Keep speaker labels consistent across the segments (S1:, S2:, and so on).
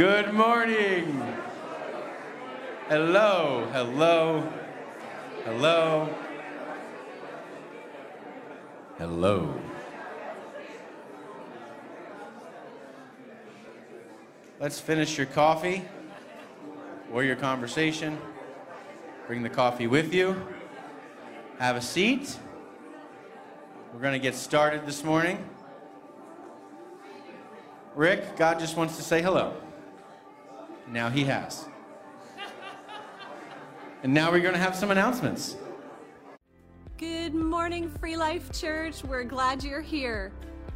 S1: Good morning. Hello, hello, hello, hello. Let's finish your coffee or your conversation. Bring the coffee with you. Have a seat. We're going to get started this morning. Rick, God just wants to say hello. Now he has. And now we're going to have some announcements.
S2: Good morning, Free Life Church. We're glad you're here.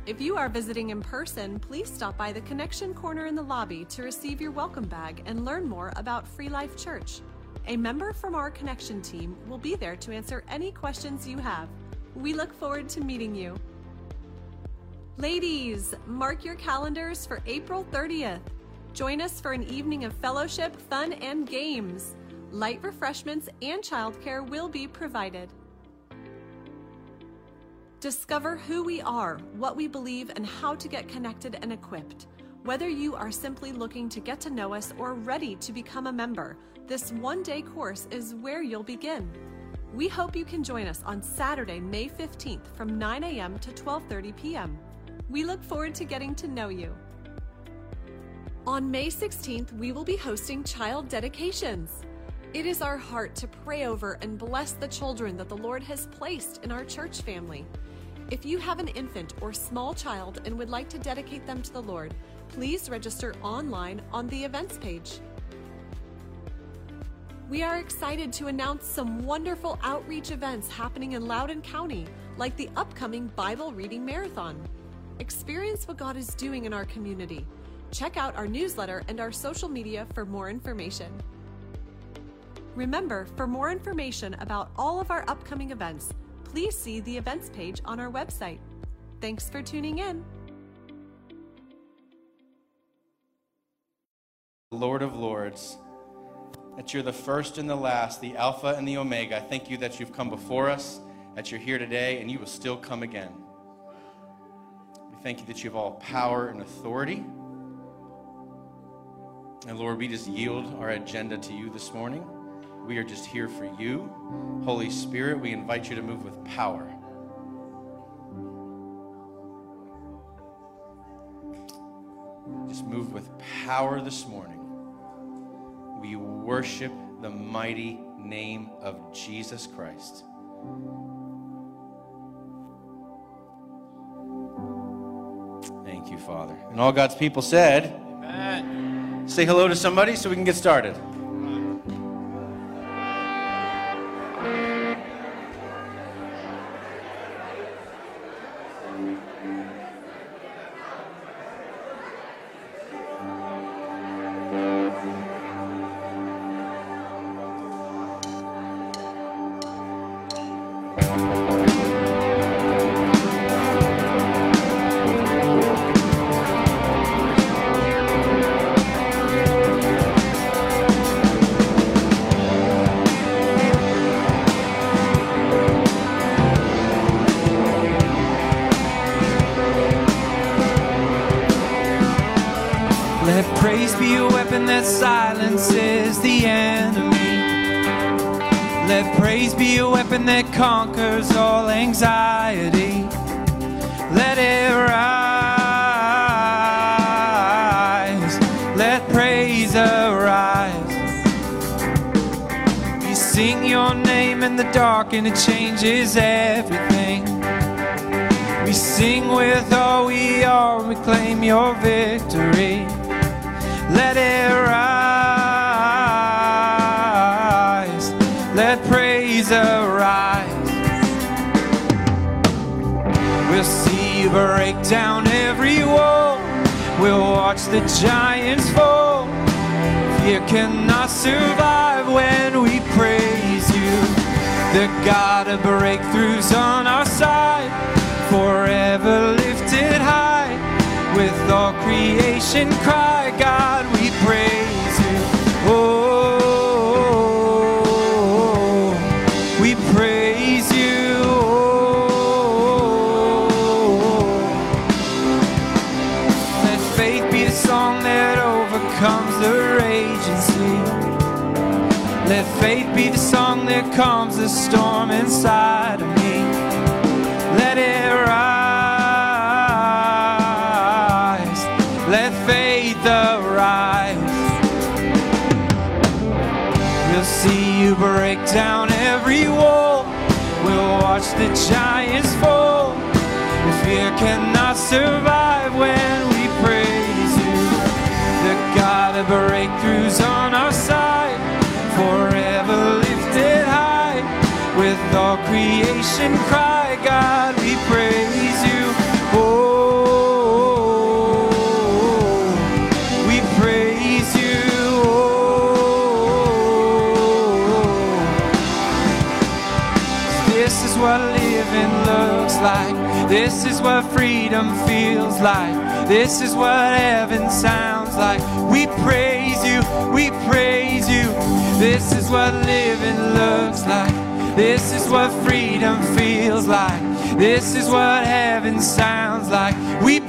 S2: If you are visiting in person, please stop by the Connection Corner in the lobby to receive your welcome bag and learn more about Free Life Church. A member from our Connection team will be there to answer any questions you have. We look forward to meeting you. Ladies, mark your calendars for April 30th. Join us for an evening of fellowship, fun, and games. Light refreshments and childcare will be provided. Discover who we are, what we believe, and how to get connected and equipped. Whether you are simply looking to get to know us or ready to become a member, this one day course is where you'll begin. We hope you can join us on Saturday, May 15th from 9 a.m. to 12:30 p.m. We look forward to getting to know you. On May 16th, we will be hosting child dedications. It is our heart to pray over and bless the children that the Lord has placed in our church family. If you have an infant or small child and would like to dedicate them to the Lord, please register online on the events page. We are excited to announce some wonderful outreach events happening in Loudoun County, like the upcoming Bible Reading Marathon. Experience what God is doing in our community. Check out our newsletter and our social media for more information. Remember, for more information about all of our upcoming events, please see the events page on our website. Thanks for tuning in.
S1: Lord of Lords, that you're the first and the last, the Alpha and the Omega. I thank you that you've come before us, that you're here today, and you will still come again. We thank you that you have all power and authority. And Lord, we just yield our agenda to you this morning. We are just here for you. Holy Spirit, we invite you to move with power. Just move with power this morning. We worship the mighty name of Jesus Christ. Thank you, Father. And all God's people said, Amen. Say hello to somebody so we can get started.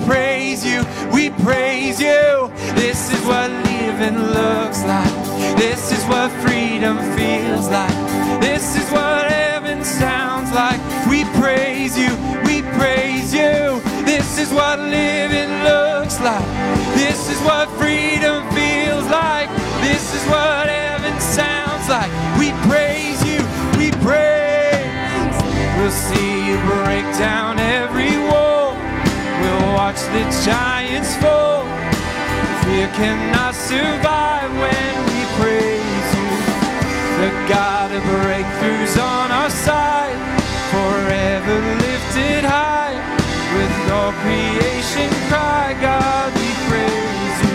S3: Praise you, we praise you. This is what living looks like. This is what freedom feels like. This is what heaven sounds like. We praise you, we praise you. This is what living looks like. This is what freedom feels like. This is what heaven sounds like. We praise you, we praise. We'll see you break down every watch the giants fall. Fear cannot survive when we praise you. The God of breakthroughs on our side, forever lifted high. With all creation cry, God, we praise you.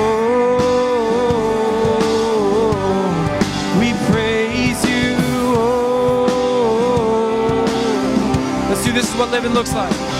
S3: Oh, we praise you. Oh. Let's do this is what living looks like.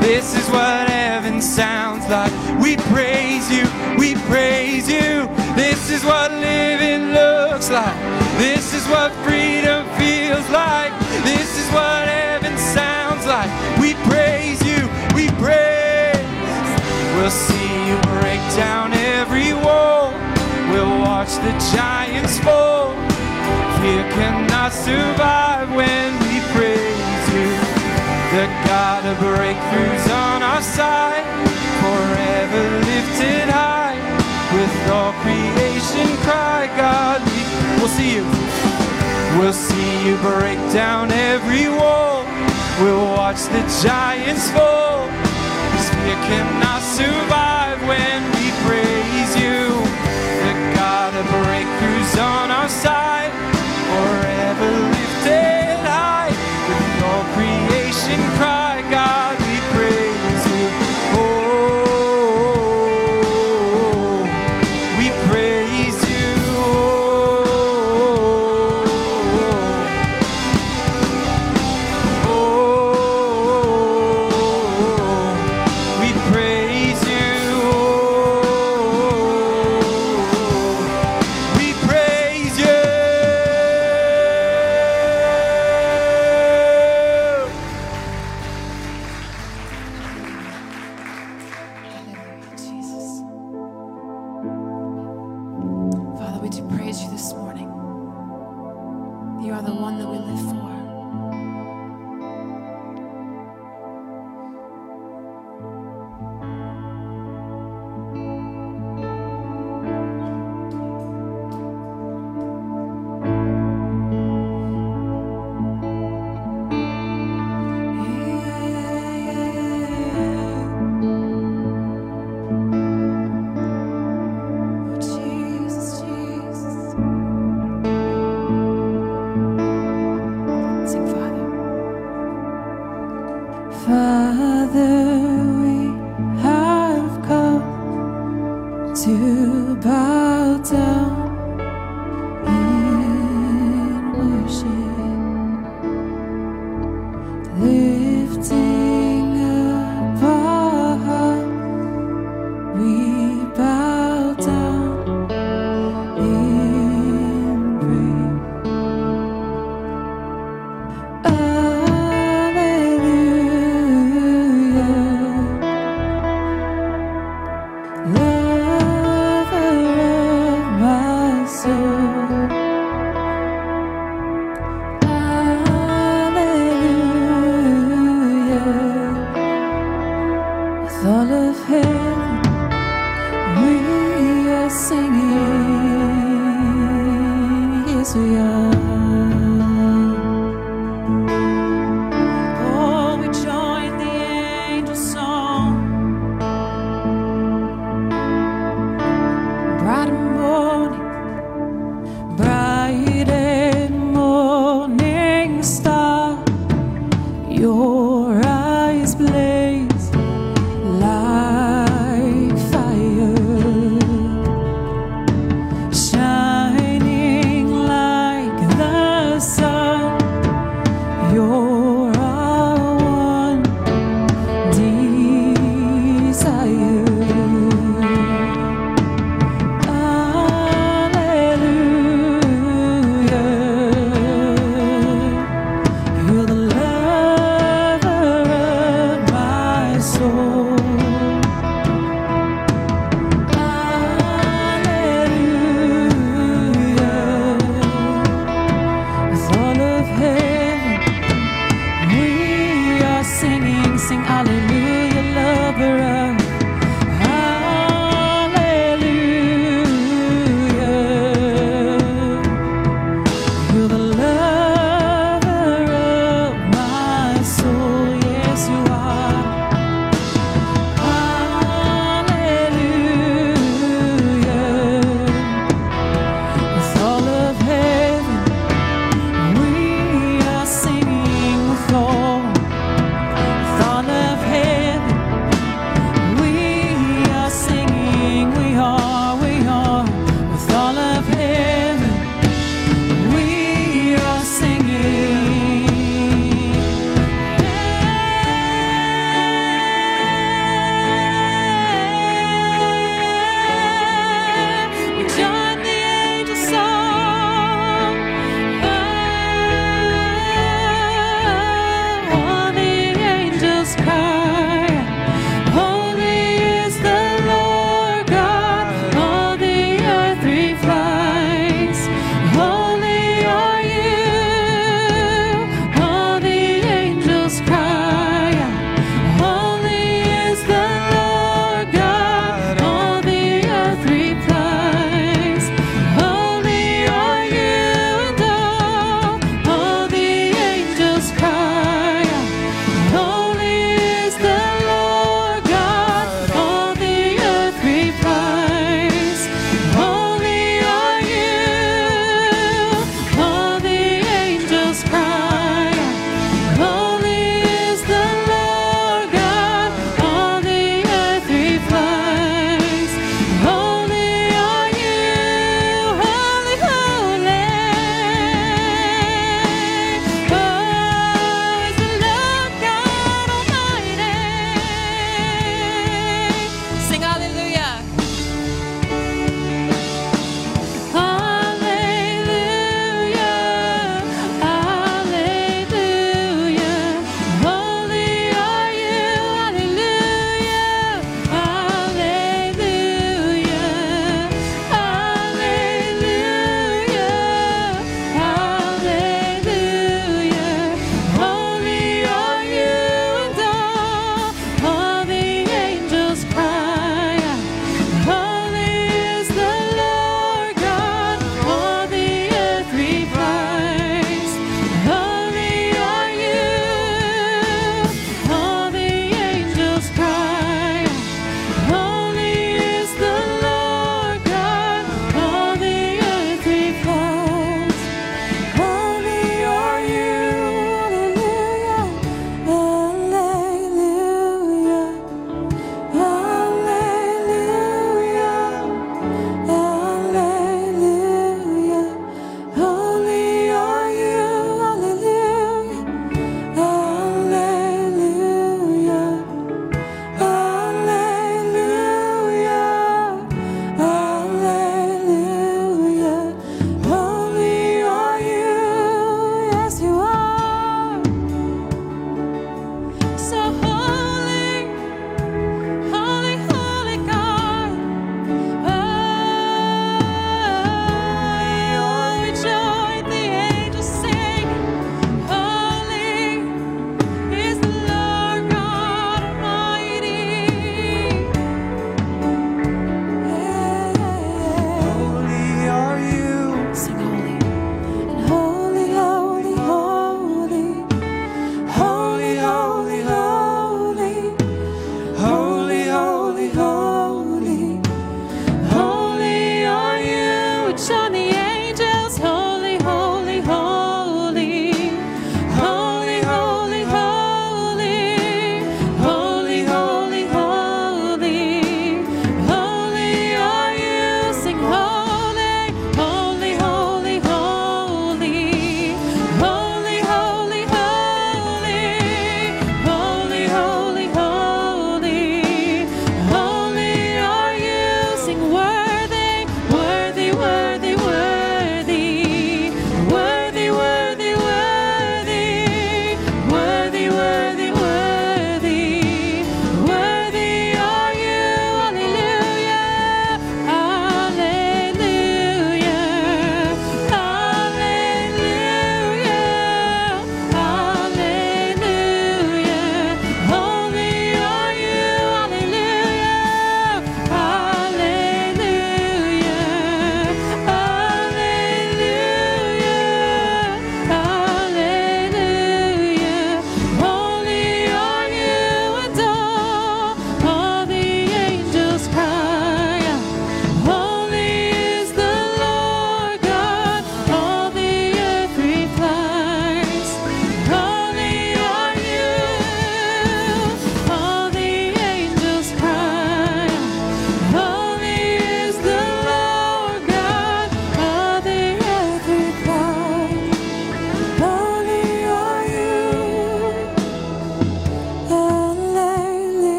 S3: This is what heaven sounds like. We praise you, we praise you. This is what living looks like. This is what freedom feels like. This is what heaven sounds like. We praise you, we praise. We'll see you break down every wall. We'll watch the giants fall. Fear cannot survive when we praise. God of breakthroughs on our side, forever lifted high. With all creation cry, God, we will see you. We'll see you break down every wall. We'll watch the giants fall. Fear cannot survive when we praise you. The God of breakthroughs on our side, forever lifted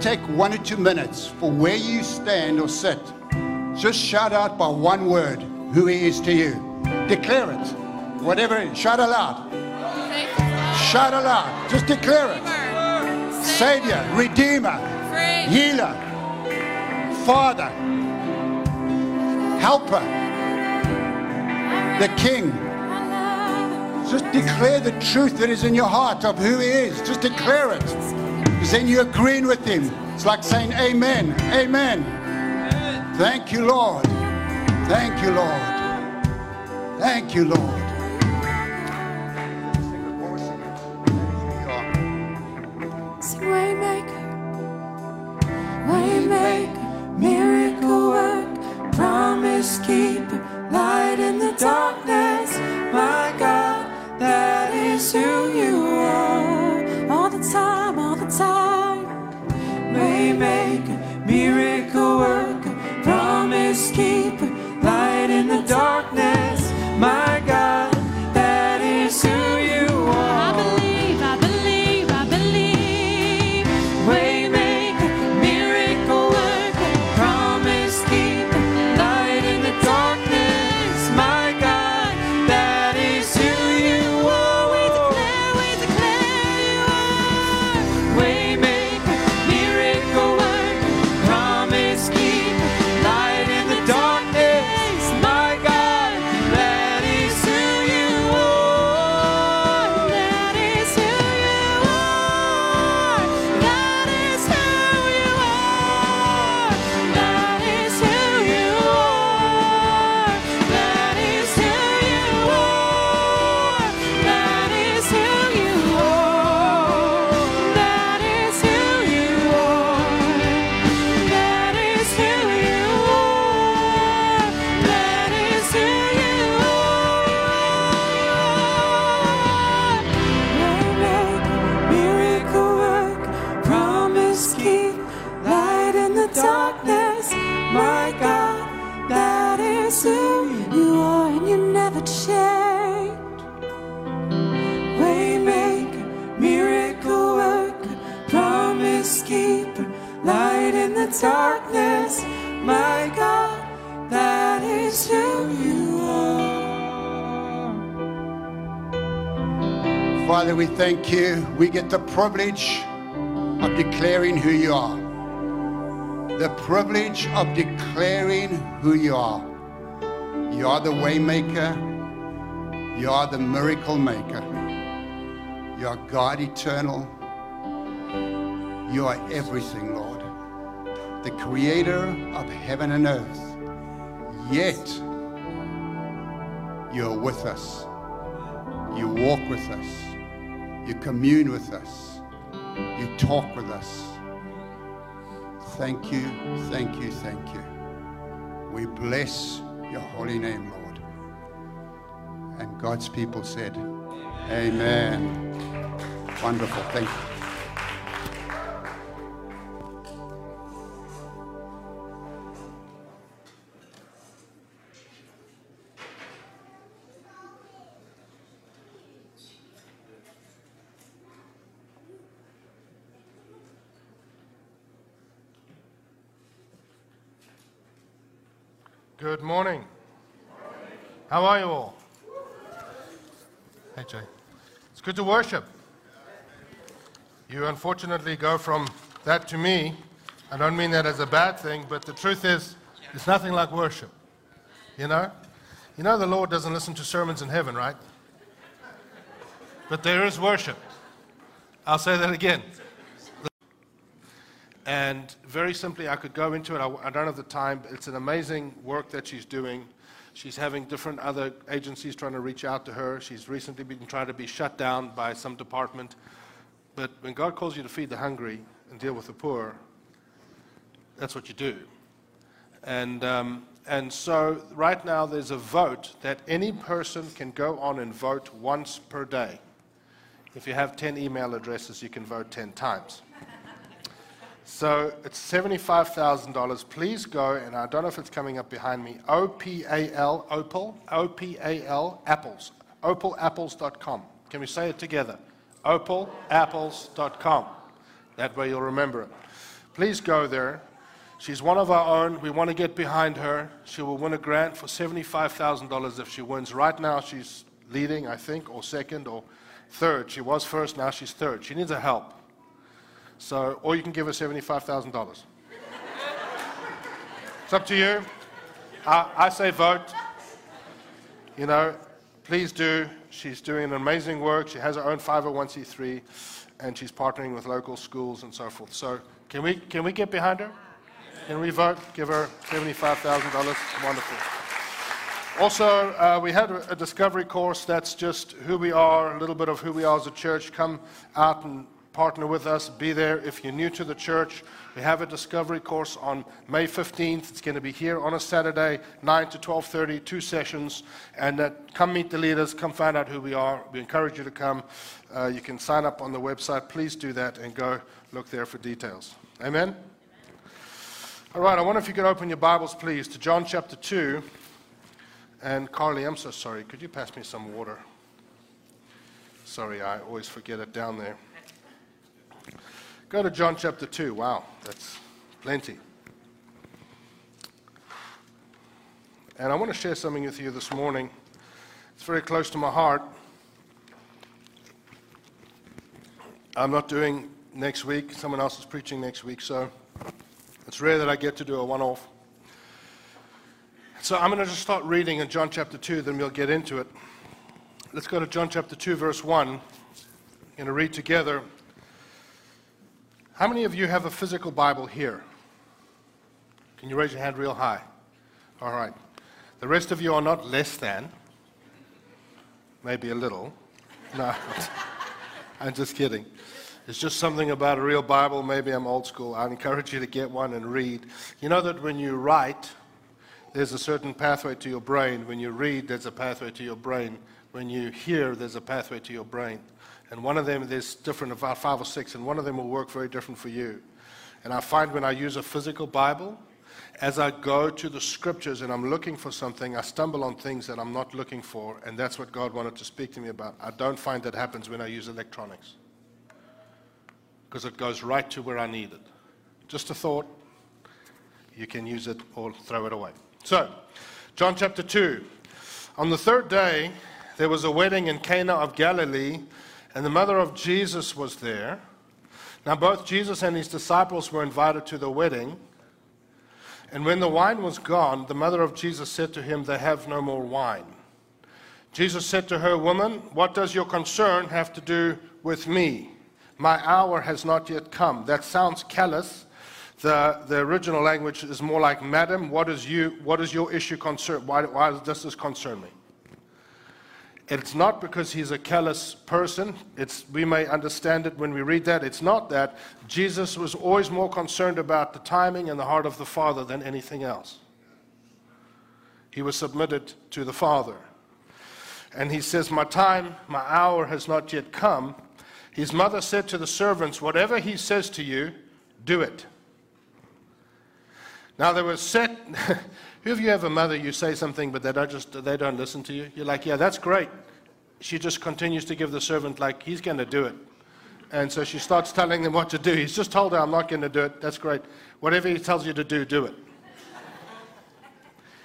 S4: take one or two minutes for where you stand or sit. Just shout out by one word who He is to you. Declare it. Whatever it is. Shout aloud. Shout aloud. Just declare it. Savior, Redeemer, Healer, Father, Helper, the King. Just declare the truth that is in your heart of who He is. Just declare it. Then you're agreeing with Him. It's like saying, Amen, Amen. Thank you, Lord. Thank you, Lord. Thank you, Lord. Privilege of declaring who you are. The privilege of declaring who you are. You are the waymaker. You are the miracle maker. You are God eternal. You are everything, Lord. The creator of heaven and earth. Yet, you are with us. You walk with us. You commune with us. You talk with us. Thank you, thank you, thank you. We bless your holy name, Lord. And God's people said, Amen. Wonderful. Thank you.
S5: Good morning. How are you all? Hey, Jay. It's good to worship. You unfortunately go from that to me. I don't mean that as a bad thing, but the truth is, it's nothing like worship. You know? You know the Lord doesn't listen to sermons in heaven, right? But there is worship. I'll say that again. And very simply, I could go into it. I, I don't have the time. It's an amazing work that she's doing. She's having different other agencies trying to reach out to her. She's recently been trying to be shut down by some department. But when God calls you to feed the hungry and deal with the poor, that's what you do. And, um, and so right now there's a vote that any person can go on and vote once per day. If you have 10 email addresses, you can vote 10 times. So it's $75,000. Please go, and I don't know if it's coming up behind me. Opal, O P A L, apples. OpalApples.com. Can we say it together? OpalApples.com. That way you'll remember it. Please go there. She's one of our own. We want to get behind her. She will win a grant for $75,000 if she wins. Right now, she's leading, I think, or second or third. She was first, now she's third. She needs a help. So, or you can give her $75,000. it's up to you. I, I say vote. You know, please do. She's doing an amazing work. She has her own 501c3, and she's partnering with local schools and so forth. So, can we, can we get behind her? Can we vote? Give her $75,000. Wonderful. Also, uh, we had a, a discovery course that's just who we are, a little bit of who we are as a church. Come out and partner with us. Be there. If you're new to the church, we have a discovery course on May 15th. It's going to be here on a Saturday, 9 to 12:30, two sessions. And uh, come meet the leaders. Come find out who we are. We encourage you to come. Uh, you can sign up on the website. Please do that and go look there for details. Amen. All right. I wonder if you could open your Bibles, please, to John chapter 2. And Carly, I'm so sorry. Could you pass me some water? Sorry, I always forget it down there. Go to John chapter 2. Wow, that's plenty. And I want to share something with you this morning. It's very close to my heart. I'm not doing next week, someone else is preaching next week, so it's rare that I get to do a one off. So I'm going to just start reading in John chapter 2, then we'll get into it. Let's go to John chapter 2, verse 1. I'm going to read together. How many of you have a physical Bible here? Can you raise your hand real high? All right. The rest of you are not less than, maybe a little. No, I'm just kidding. It's just something about a real Bible. Maybe I'm old school. I encourage you to get one and read. You know that when you write, there's a certain pathway to your brain. When you read, there's a pathway to your brain. When you hear, there's a pathway to your brain. And one of them, there's different, about five or six, and one of them will work very different for you. And I find when I use a physical Bible, as I go to the scriptures and I'm looking for something, I stumble on things that I'm not looking for, and that's what God wanted to speak to me about. I don't find that happens when I use electronics because it goes right to where I need it. Just a thought. You can use it or throw it away. So, John chapter 2. On the third day, there was a wedding in Cana of Galilee, and the mother of Jesus was there. Now, both Jesus and his disciples were invited to the wedding. And when the wine was gone, the mother of Jesus said to him, They have no more wine. Jesus said to her, Woman, what does your concern have to do with me? My hour has not yet come. That sounds callous. The, the original language is more like, Madam, what is, you, what is your issue concern? Why, why does this concern me? It's not because he's a callous person. It's, we may understand it when we read that. It's not that. Jesus was always more concerned about the timing and the heart of the Father than anything else. He was submitted to the Father. And he says, My time, my hour has not yet come. His mother said to the servants, Whatever he says to you, do it. Now there was set. Who of you have a mother? You say something, but they don't just they don't listen to you. You're like, yeah, that's great. She just continues to give the servant like he's going to do it, and so she starts telling him what to do. He's just told her, I'm not going to do it. That's great. Whatever he tells you to do, do it.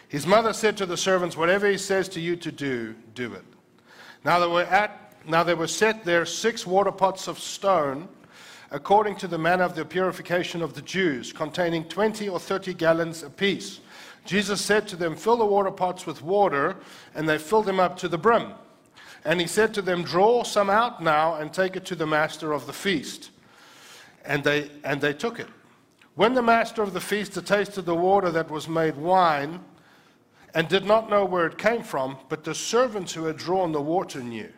S5: His mother said to the servants, Whatever he says to you to do, do it. Now there were at now they were set there six water pots of stone according to the manner of the purification of the Jews, containing 20 or 30 gallons apiece. Jesus said to them, Fill the water pots with water, and they filled them up to the brim. And he said to them, Draw some out now and take it to the master of the feast. And they, and they took it. When the master of the feast had tasted the water that was made wine, and did not know where it came from, but the servants who had drawn the water knew.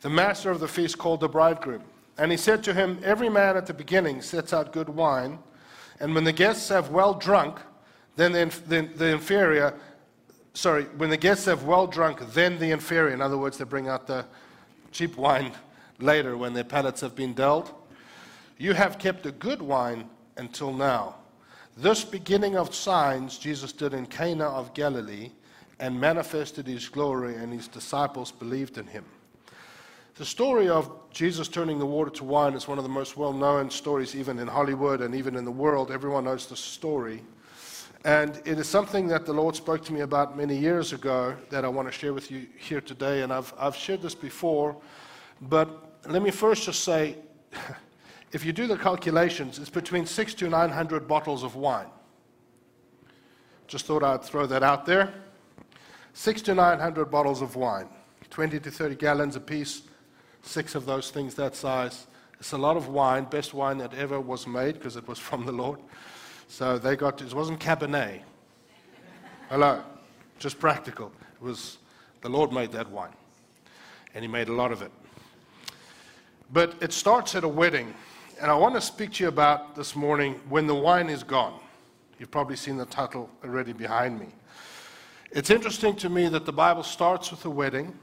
S5: The master of the feast called the bridegroom and he said to him, Every man at the beginning sets out good wine, and when the guests have well drunk, then the, the, the inferior, sorry, when the guests have well drunk, then the inferior. In other words, they bring out the cheap wine later when their palates have been dulled. You have kept the good wine until now. This beginning of signs Jesus did in Cana of Galilee and manifested his glory, and his disciples believed in him. The story of Jesus turning the water to wine is one of the most well known stories, even in Hollywood and even in the world. Everyone knows the story. And it is something that the Lord spoke to me about many years ago that I want to share with you here today. And I've, I've shared this before. But let me first just say if you do the calculations, it's between six to 900 bottles of wine. Just thought I'd throw that out there. Six to 900 bottles of wine, 20 to 30 gallons apiece six of those things that size. It's a lot of wine, best wine that ever was made because it was from the Lord. So they got, it wasn't Cabernet. Hello, just practical. It was, the Lord made that wine. And He made a lot of it. But it starts at a wedding. And I want to speak to you about this morning when the wine is gone. You've probably seen the title already behind me. It's interesting to me that the Bible starts with a wedding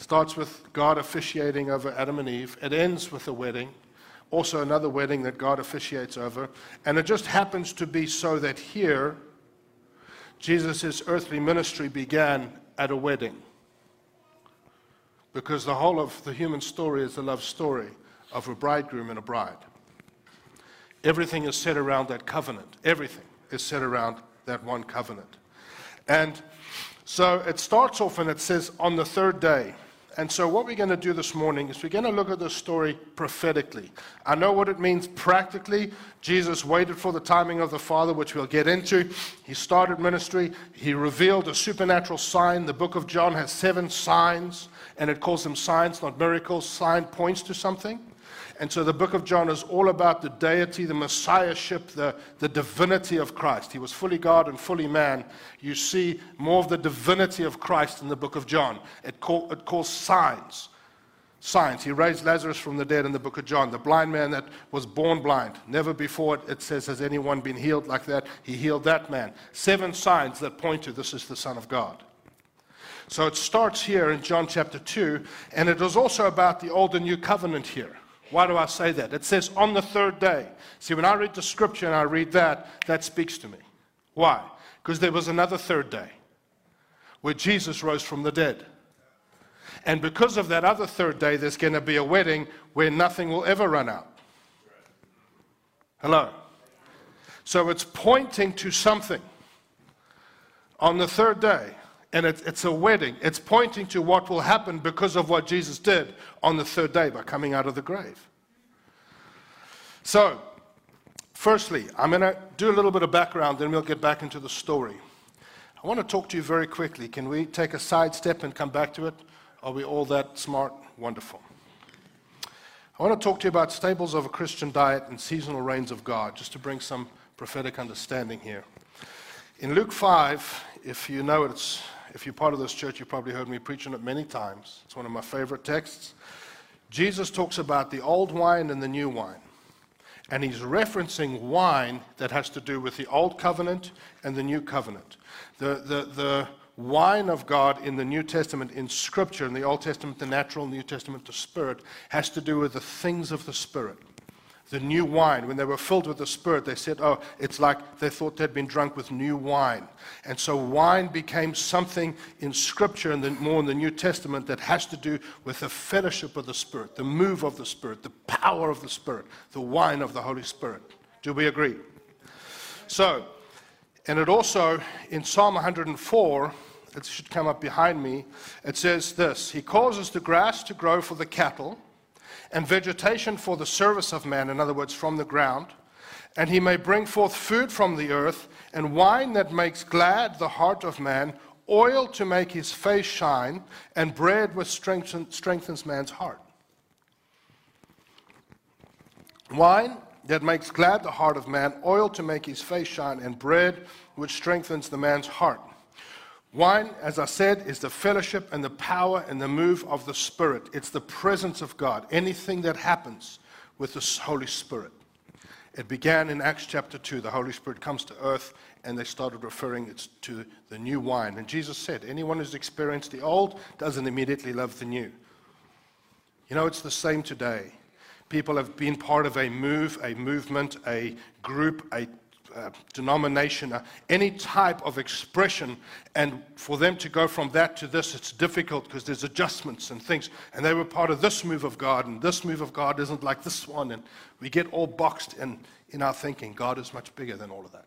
S5: Starts with God officiating over Adam and Eve. It ends with a wedding, also another wedding that God officiates over. And it just happens to be so that here, Jesus' earthly ministry began at a wedding. Because the whole of the human story is the love story of a bridegroom and a bride. Everything is set around that covenant. Everything is set around that one covenant. And so it starts off and it says, on the third day, and so, what we're going to do this morning is we're going to look at this story prophetically. I know what it means practically. Jesus waited for the timing of the Father, which we'll get into. He started ministry, he revealed a supernatural sign. The book of John has seven signs, and it calls them signs, not miracles. Sign points to something. And so the book of John is all about the deity, the messiahship, the, the divinity of Christ. He was fully God and fully man. You see more of the divinity of Christ in the book of John. It, call, it calls signs. Signs. He raised Lazarus from the dead in the book of John. The blind man that was born blind. Never before, it says, has anyone been healed like that. He healed that man. Seven signs that point to this is the Son of God. So it starts here in John chapter 2, and it is also about the Old and New Covenant here. Why do I say that? It says on the third day. See, when I read the scripture and I read that, that speaks to me. Why? Because there was another third day where Jesus rose from the dead. And because of that other third day, there's going to be a wedding where nothing will ever run out. Hello? So it's pointing to something on the third day and it's, it's a wedding. It's pointing to what will happen because of what Jesus did on the third day by coming out of the grave. So, firstly, I'm going to do a little bit of background, then we'll get back into the story. I want to talk to you very quickly. Can we take a side step and come back to it? Are we all that smart? Wonderful. I want to talk to you about staples of a Christian diet and seasonal rains of God, just to bring some prophetic understanding here. In Luke 5, if you know it, it's if you're part of this church, you've probably heard me preaching it many times. It's one of my favorite texts. Jesus talks about the old wine and the new wine. And he's referencing wine that has to do with the old covenant and the new covenant. The, the, the wine of God in the New Testament, in Scripture, in the Old Testament, the natural, New Testament, the Spirit, has to do with the things of the Spirit the new wine. When they were filled with the Spirit, they said, Oh, it's like they thought they'd been drunk with new wine. And so wine became something in Scripture and more in the New Testament that has to do with the fellowship of the Spirit, the move of the Spirit, the power of the Spirit, the wine of the Holy Spirit. Do we agree? So, and it also, in Psalm 104, it should come up behind me, it says this He causes the grass to grow for the cattle and vegetation for the service of man, in other words, from the ground. And he may bring forth food from the earth, and wine that makes glad the heart of man, oil to make his face shine, and bread which strengthens man's heart. Wine that makes glad the heart of man, oil to make his face shine, and bread which strengthens the man's heart. Wine, as I said, is the fellowship and the power and the move of the Spirit. It's the presence of God. Anything that happens with the Holy Spirit. It began in Acts chapter 2. The Holy Spirit comes to earth, and they started referring it to the new wine. And Jesus said, Anyone who's experienced the old doesn't immediately love the new. You know, it's the same today. People have been part of a move, a movement, a group, a uh, denomination, uh, any type of expression. And for them to go from that to this, it's difficult because there's adjustments and things. And they were part of this move of God, and this move of God isn't like this one. And we get all boxed in, in our thinking. God is much bigger than all of that.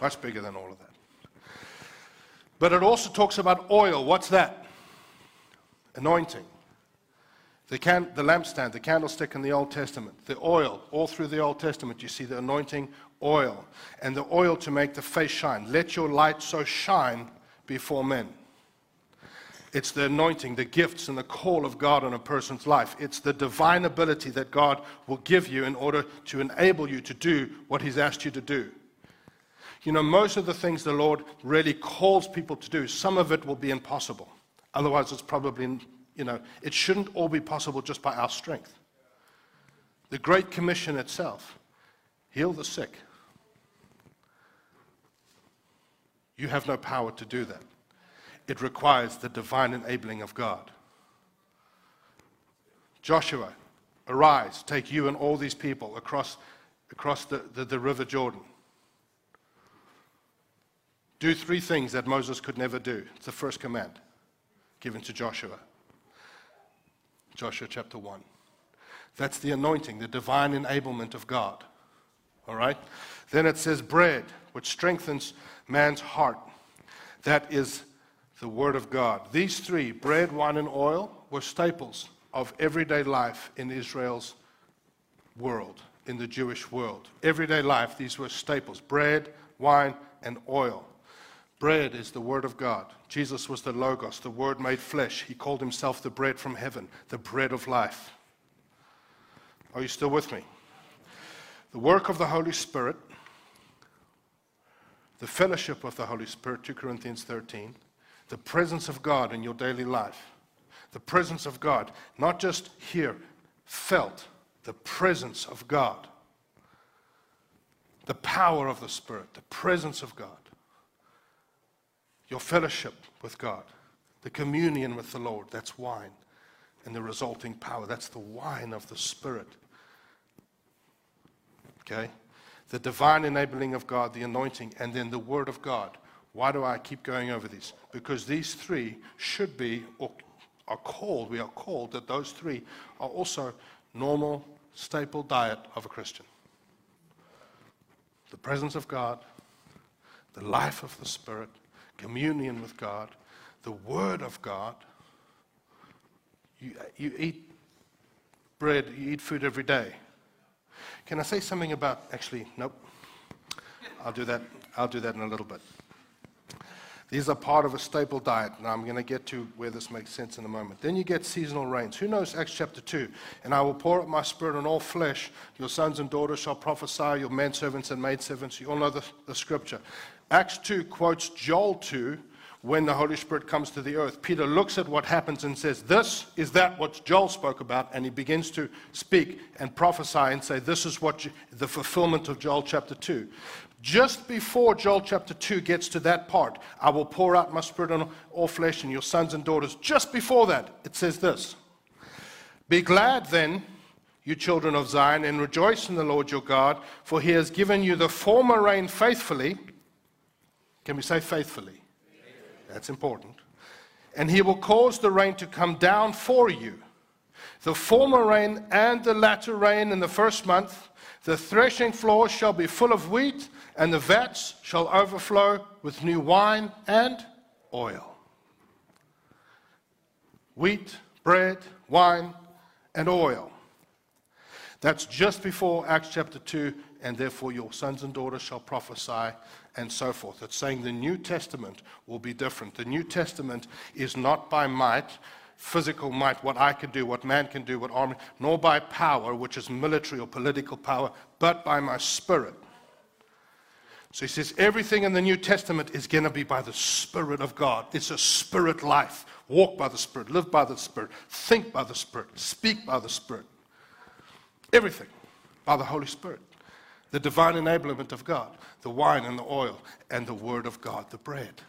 S5: Much bigger than all of that. But it also talks about oil. What's that? Anointing. The, can, the lampstand, the candlestick in the Old Testament, the oil, all through the Old Testament, you see the anointing oil, and the oil to make the face shine. Let your light so shine before men. It's the anointing, the gifts, and the call of God on a person's life. It's the divine ability that God will give you in order to enable you to do what He's asked you to do. You know, most of the things the Lord really calls people to do, some of it will be impossible. Otherwise, it's probably you know, it shouldn't all be possible just by our strength. The Great Commission itself heal the sick. You have no power to do that. It requires the divine enabling of God. Joshua, arise, take you and all these people across, across the, the, the river Jordan. Do three things that Moses could never do. It's the first command given to Joshua. Joshua chapter 1. That's the anointing, the divine enablement of God. All right? Then it says bread, which strengthens man's heart. That is the Word of God. These three, bread, wine, and oil, were staples of everyday life in Israel's world, in the Jewish world. Everyday life, these were staples bread, wine, and oil. Bread is the Word of God. Jesus was the Logos, the Word made flesh. He called himself the bread from heaven, the bread of life. Are you still with me? The work of the Holy Spirit, the fellowship of the Holy Spirit, 2 Corinthians 13, the presence of God in your daily life, the presence of God, not just here, felt, the presence of God, the power of the Spirit, the presence of God your fellowship with God, the communion with the Lord, that's wine. And the resulting power, that's the wine of the Spirit. Okay? The divine enabling of God, the anointing, and then the Word of God. Why do I keep going over these? Because these three should be, or are called, we are called that those three are also normal, staple diet of a Christian. The presence of God, the life of the Spirit, communion with God, the Word of God. You, uh, you eat bread, you eat food every day. Can I say something about, actually, nope. I'll do that, I'll do that in a little bit. These are part of a staple diet. Now, I'm going to get to where this makes sense in a moment. Then you get seasonal rains. Who knows Acts chapter 2? And I will pour out my spirit on all flesh. Your sons and daughters shall prophesy, your menservants and maidservants. You all know the, the scripture. Acts 2 quotes Joel 2 when the Holy Spirit comes to the earth. Peter looks at what happens and says, This is that what Joel spoke about. And he begins to speak and prophesy and say, This is what you, the fulfillment of Joel chapter 2. Just before Joel chapter 2 gets to that part, I will pour out my spirit on all flesh and your sons and daughters. Just before that, it says this Be glad then, you children of Zion, and rejoice in the Lord your God, for he has given you the former rain faithfully can we say faithfully? That's important. And he will cause the rain to come down for you. The former rain and the latter rain in the first month. The threshing floor shall be full of wheat, and the vats shall overflow with new wine and oil. Wheat, bread, wine, and oil. That's just before Acts chapter 2, and therefore your sons and daughters shall prophesy and so forth. It's saying the New Testament will be different. The New Testament is not by might, physical might, what I can do, what man can do, what army, nor by power, which is military or political power, but by my spirit. So he says everything in the New Testament is going to be by the Spirit of God. It's a spirit life. Walk by the Spirit, live by the Spirit, think by the Spirit, speak by the Spirit. Everything by the Holy Spirit the divine enablement of God, the wine and the oil, and the Word of God, the bread.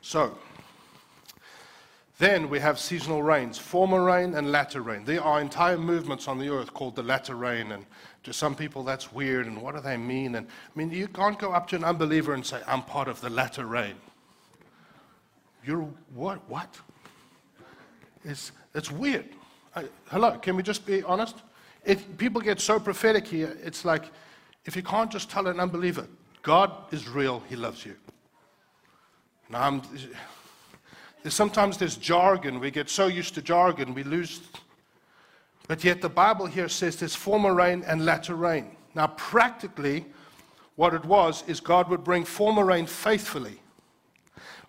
S5: So, Then we have seasonal rains, former rain and latter rain. There are entire movements on the earth called the latter rain, and to some people that's weird, and what do they mean? And I mean, you can't go up to an unbeliever and say, I'm part of the latter rain. You're what? What? It's, it's weird. I, hello, can we just be honest? People get so prophetic here, it's like if you can't just tell an unbeliever, God is real, He loves you. Now, there's sometimes there's jargon. We get so used to jargon, we lose. But yet the Bible here says there's former rain and latter rain. Now, practically, what it was is God would bring former rain faithfully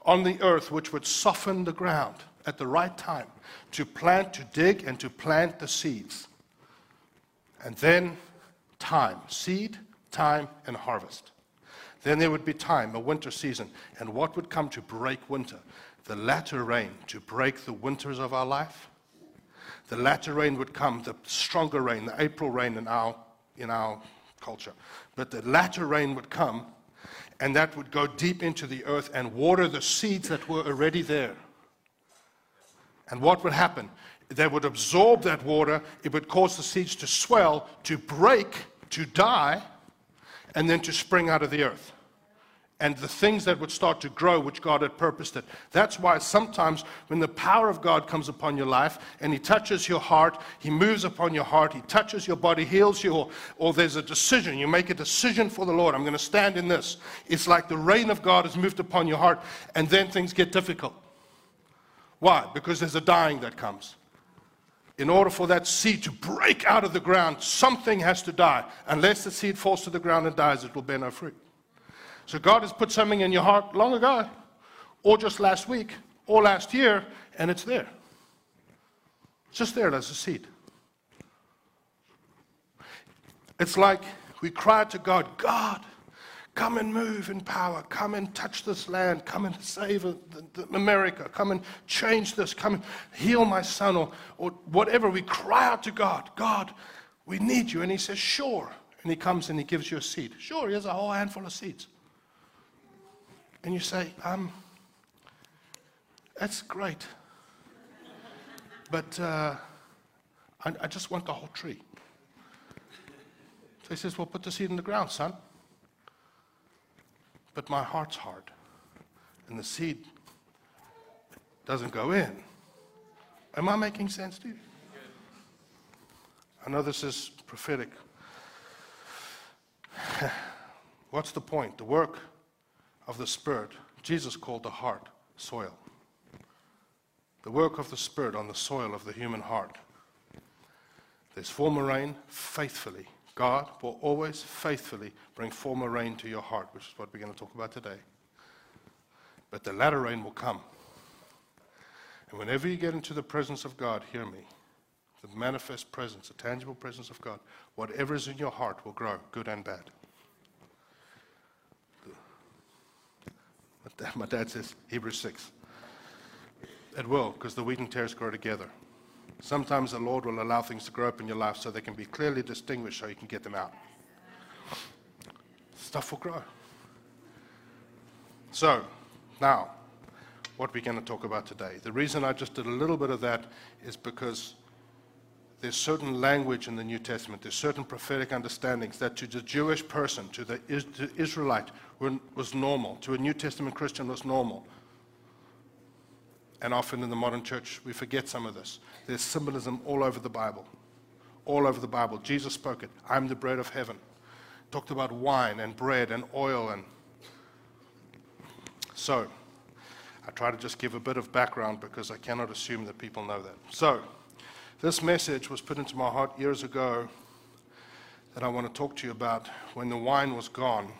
S5: on the earth, which would soften the ground at the right time to plant, to dig, and to plant the seeds. And then time seed, time, and harvest. Then there would be time, a winter season. And what would come to break winter? the latter rain to break the winters of our life. The latter rain would come, the stronger rain, the April rain in our, in our culture. But the latter rain would come, and that would go deep into the earth and water the seeds that were already there. And what would happen? They would absorb that water, it would cause the seeds to swell, to break, to die, and then to spring out of the earth and the things that would start to grow which God had purposed it. That's why sometimes when the power of God comes upon your life and He touches your heart, He moves upon your heart, He touches your body, heals you, or, or there's a decision. You make a decision for the Lord. I'm going to stand in this. It's like the rain of God has moved upon your heart, and then things get difficult. Why? Because there's a dying that comes. In order for that seed to break out of the ground, something has to die. Unless the seed falls to the ground and dies, it will bear no fruit. So God has put something in your heart long ago, or just last week, or last year, and it's there. It's just there as a seed. It's like we cry to God, God, come and move in power. Come and touch this land. Come and save America. Come and change this. Come and heal my son or, or whatever. We cry out to God, God, we need you. And he says, sure. And he comes and he gives you a seed. Sure, he has a whole handful of seeds. And you say, um, that's great. But uh, I, I just want the whole tree. So he says, Well, put the seed in the ground, son. But my heart's hard, and the seed doesn't go in. Am I making sense to you? I know this is prophetic. What's the point? The work of the Spirit, Jesus called the heart soil. The work of the Spirit on the soil of the human heart. There's former rain faithfully. God will always faithfully bring former rain to your heart, which is what we're going to talk about today. But the latter rain will come. And whenever you get into the presence of God, hear me. The manifest presence, the tangible presence of God, whatever is in your heart will grow, good and bad. My dad says Hebrews 6. It will, because the wheat and tares grow together. Sometimes the Lord will allow things to grow up in your life so they can be clearly distinguished so you can get them out. Stuff will grow. So, now, what we're going to talk about today. The reason I just did a little bit of that is because there's certain language in the New Testament, there's certain prophetic understandings that to the Jewish person, to the Israelite, was normal, to a New Testament Christian was normal. And often in the modern church, we forget some of this. There's symbolism all over the Bible. All over the Bible. Jesus spoke it. I'm the bread of heaven. Talked about wine and bread and oil and so I try to just give a bit of background because I cannot assume that people know that. So this message was put into my heart years ago that I want to talk to you about when the wine was gone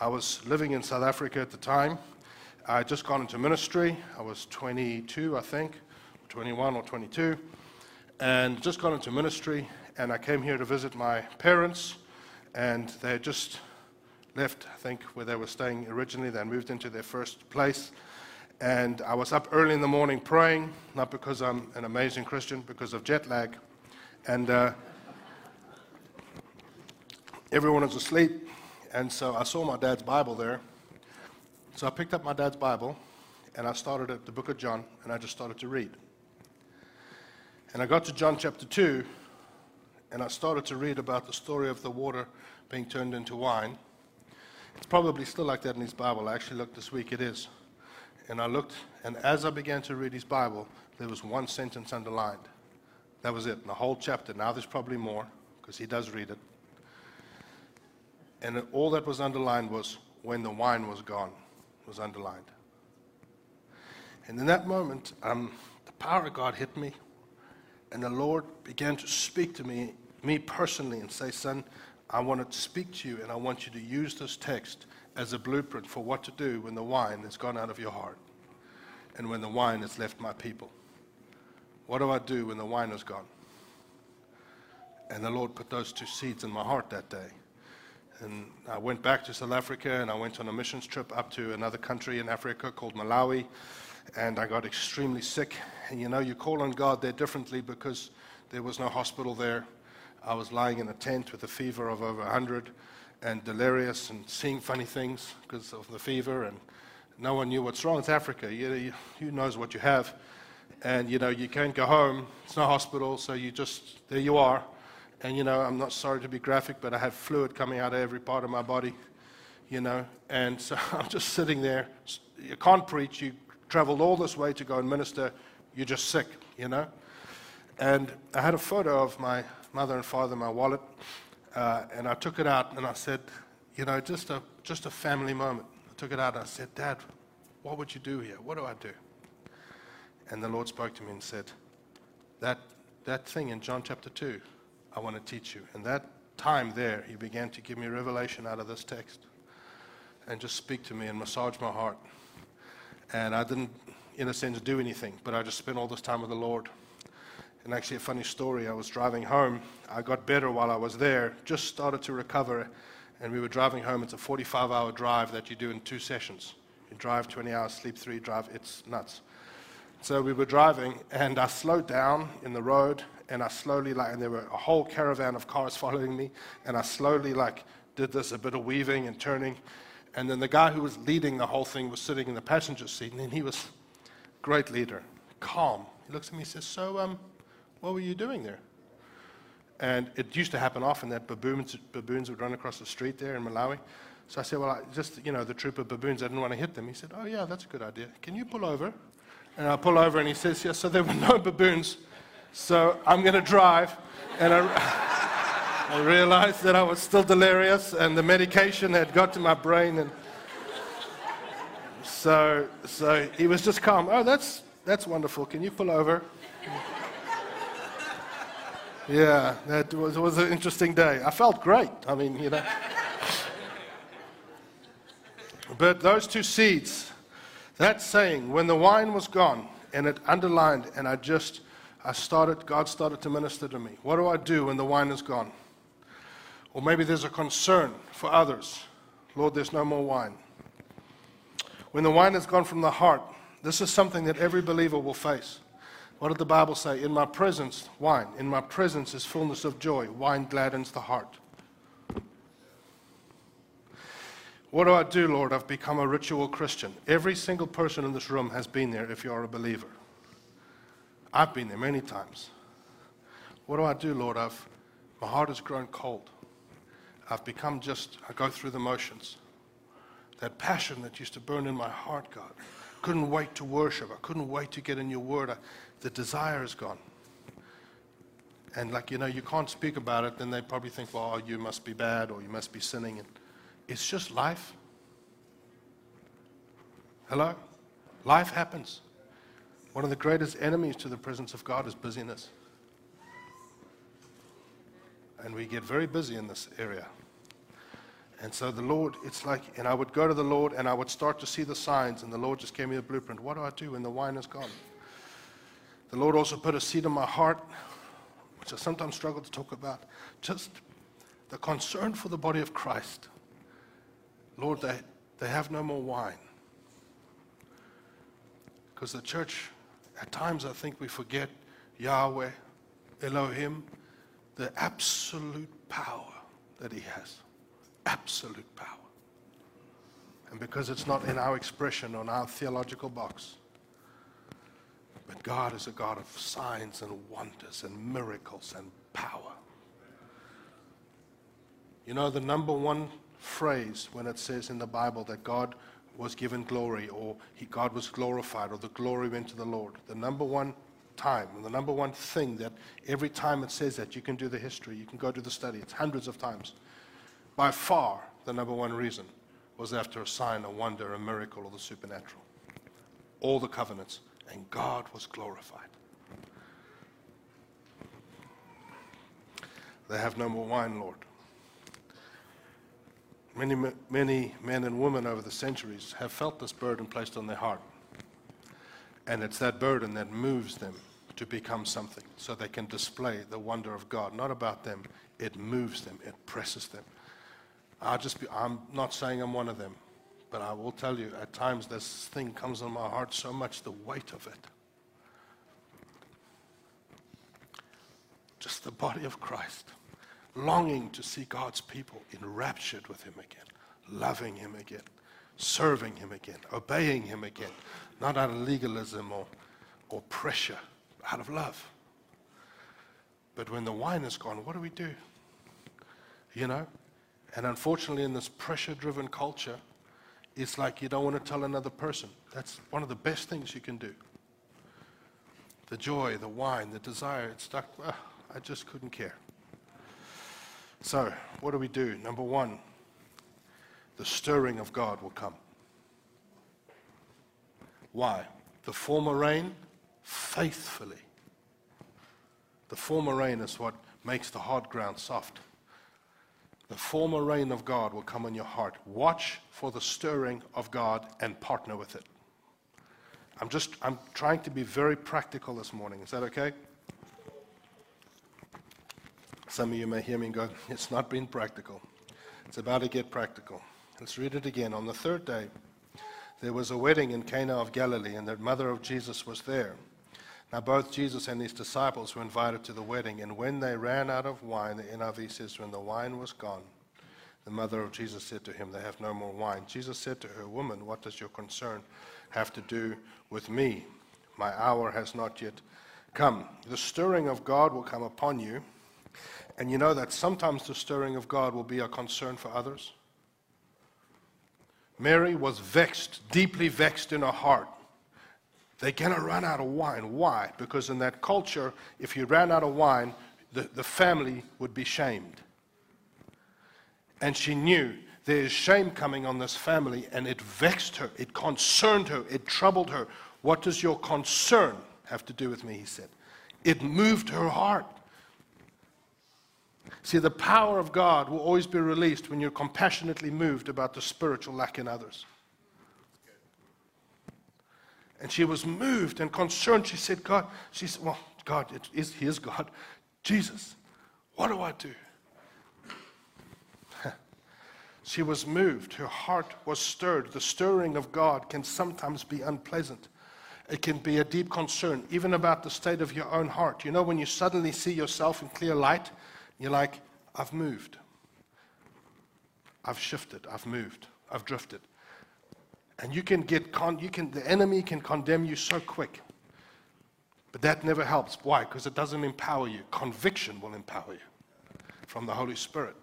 S5: I was living in South Africa at the time. I had just gone into ministry. I was 22, I think, 21 or 22, and just gone into ministry. And I came here to visit my parents, and they had just left, I think, where they were staying originally. They moved into their first place. And I was up early in the morning praying, not because I'm an amazing Christian, because of jet lag. And uh, everyone was asleep. And so I saw my dad's Bible there. So I picked up my dad's Bible and I started at the book of John, and I just started to read. And I got to John chapter 2, and I started to read about the story of the water being turned into wine. It's probably still like that in his Bible. I actually looked this week, it is. And I looked, and as I began to read his Bible, there was one sentence underlined. That was it, the whole chapter. Now there's probably more, because he does read it. And all that was underlined was when the wine was gone, was underlined. And in that moment, um, the power of God hit me, and the Lord began to speak to me, me personally, and say, Son, I want to speak to you, and I want you to use this text as a blueprint for what to do when the wine has gone out of your heart and when the wine has left my people. What do I do when the wine is gone? And the Lord put those two seeds in my heart that day. And I went back to South Africa and I went on a missions trip up to another country in Africa called Malawi. And I got extremely sick. And you know, you call on God there differently because there was no hospital there. I was lying in a tent with a fever of over 100 and delirious and seeing funny things because of the fever. And no one knew what's wrong. It's Africa. You, you, who knows what you have? And you know, you can't go home. It's no hospital, so you just, there you are. And, you know, I'm not sorry to be graphic, but I have fluid coming out of every part of my body, you know. And so I'm just sitting there. You can't preach. You traveled all this way to go and minister. You're just sick, you know. And I had a photo of my mother and father in my wallet. Uh, and I took it out and I said, you know, just a, just a family moment. I took it out and I said, Dad, what would you do here? What do I do? And the Lord spoke to me and said, that, that thing in John chapter 2, I want to teach you. And that time there, he began to give me revelation out of this text and just speak to me and massage my heart. And I didn't, in a sense, do anything, but I just spent all this time with the Lord. And actually, a funny story I was driving home. I got better while I was there, just started to recover. And we were driving home. It's a 45 hour drive that you do in two sessions. You drive 20 hours, sleep three, drive. It's nuts. So we were driving, and I slowed down in the road, and I slowly like, and there were a whole caravan of cars following me, and I slowly like did this a bit of weaving and turning, and then the guy who was leading the whole thing was sitting in the passenger seat, and he was great leader, calm. He looks at me and says, "So, um, what were you doing there?" And it used to happen often that baboons, baboons would run across the street there in Malawi. So I said, Well, I just, you know, the troop of baboons, I didn't want to hit them. He said, Oh, yeah, that's a good idea. Can you pull over? And I pull over and he says, Yeah, so there were no baboons. So I'm going to drive. And I, I realized that I was still delirious and the medication had got to my brain. And so, so he was just calm. Oh, that's, that's wonderful. Can you pull over? Yeah, that was, was an interesting day. I felt great. I mean, you know. but those two seeds, that saying, when the wine was gone, and it underlined, and I just, I started, God started to minister to me. What do I do when the wine is gone? Or maybe there's a concern for others. Lord, there's no more wine. When the wine is gone from the heart, this is something that every believer will face. What did the Bible say? In my presence, wine. In my presence is fullness of joy. Wine gladdens the heart. What do I do, Lord? I've become a ritual Christian. Every single person in this room has been there if you're a believer. I've been there many times. What do I do, Lord? I've, my heart has grown cold. I've become just, I go through the motions. That passion that used to burn in my heart, God. Couldn't wait to worship. I couldn't wait to get in your word. I, the desire is gone. And like, you know, you can't speak about it, then they probably think, well, oh, you must be bad or you must be sinning. And it's just life. Hello? Life happens. One of the greatest enemies to the presence of God is busyness. And we get very busy in this area. And so the Lord, it's like, and I would go to the Lord and I would start to see the signs, and the Lord just gave me the blueprint. What do I do when the wine is gone? The Lord also put a seed in my heart, which I sometimes struggle to talk about, just the concern for the body of Christ. Lord, they, they have no more wine. Because the church, at times I think we forget Yahweh, Elohim, the absolute power that He has. Absolute power. and because it's not in our expression or in our theological box. But God is a God of signs and wonders and miracles and power. You know, the number one phrase when it says in the Bible that God was given glory or he, God was glorified or the glory went to the Lord, the number one time and the number one thing that every time it says that, you can do the history, you can go to the study, it's hundreds of times. By far, the number one reason was after a sign, a wonder, a miracle, or the supernatural. All the covenants, and God was glorified. They have no more wine, Lord. Many, many men and women over the centuries have felt this burden placed on their heart. And it's that burden that moves them to become something so they can display the wonder of God. Not about them, it moves them, it presses them. I just be, I'm not saying I'm one of them, but I will tell you at times this thing comes on my heart so much, the weight of it. Just the body of Christ, longing to see God's people enraptured with Him again, loving Him again, serving Him again, obeying Him again, not out of legalism or, or pressure, out of love. But when the wine is gone, what do we do? You know? And unfortunately, in this pressure driven culture, it's like you don't want to tell another person. That's one of the best things you can do. The joy, the wine, the desire, it's stuck. Uh, I just couldn't care. So, what do we do? Number one, the stirring of God will come. Why? The former rain, faithfully. The former rain is what makes the hard ground soft. The former rain of God will come on your heart. Watch for the stirring of God and partner with it. I'm just I'm trying to be very practical this morning. Is that okay? Some of you may hear me go, it's not been practical. It's about to get practical. Let's read it again. On the third day, there was a wedding in Cana of Galilee, and the mother of Jesus was there. Now, both Jesus and his disciples were invited to the wedding, and when they ran out of wine, the NIV says, when the wine was gone, the mother of Jesus said to him, They have no more wine. Jesus said to her, Woman, what does your concern have to do with me? My hour has not yet come. The stirring of God will come upon you, and you know that sometimes the stirring of God will be a concern for others. Mary was vexed, deeply vexed in her heart they're going to run out of wine. Why? Because in that culture, if you ran out of wine, the, the family would be shamed. And she knew there is shame coming on this family, and it vexed her, it concerned her, it troubled her. What does your concern have to do with me? He said. It moved her heart. See, the power of God will always be released when you're compassionately moved about the spiritual lack in others. And she was moved and concerned. She said, God, she said, well, God, it is, He is God. Jesus, what do I do? she was moved. Her heart was stirred. The stirring of God can sometimes be unpleasant. It can be a deep concern, even about the state of your own heart. You know, when you suddenly see yourself in clear light, you're like, I've moved. I've shifted. I've moved. I've drifted. And you can get, con- you can, the enemy can condemn you so quick. But that never helps. Why? Because it doesn't empower you. Conviction will empower you from the Holy Spirit.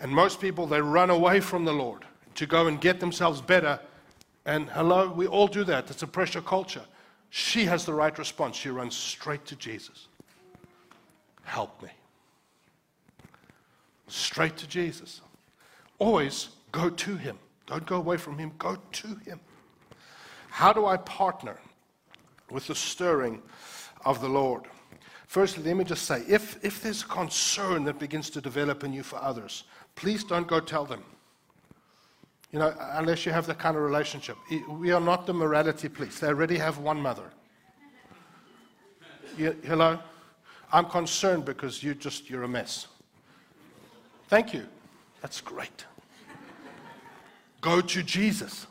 S5: And most people, they run away from the Lord to go and get themselves better. And hello, we all do that. It's a pressure culture. She has the right response. She runs straight to Jesus. Help me. Straight to Jesus. Always go to Him. Don't go away from Him, go to Him. How do I partner with the stirring of the Lord? Firstly, let me just say if, if there's a concern that begins to develop in you for others, please don't go tell them. You know, unless you have that kind of relationship. We are not the morality police. They already have one mother. You, hello? I'm concerned because you just, you're a mess. Thank you. That's great. Go to Jesus.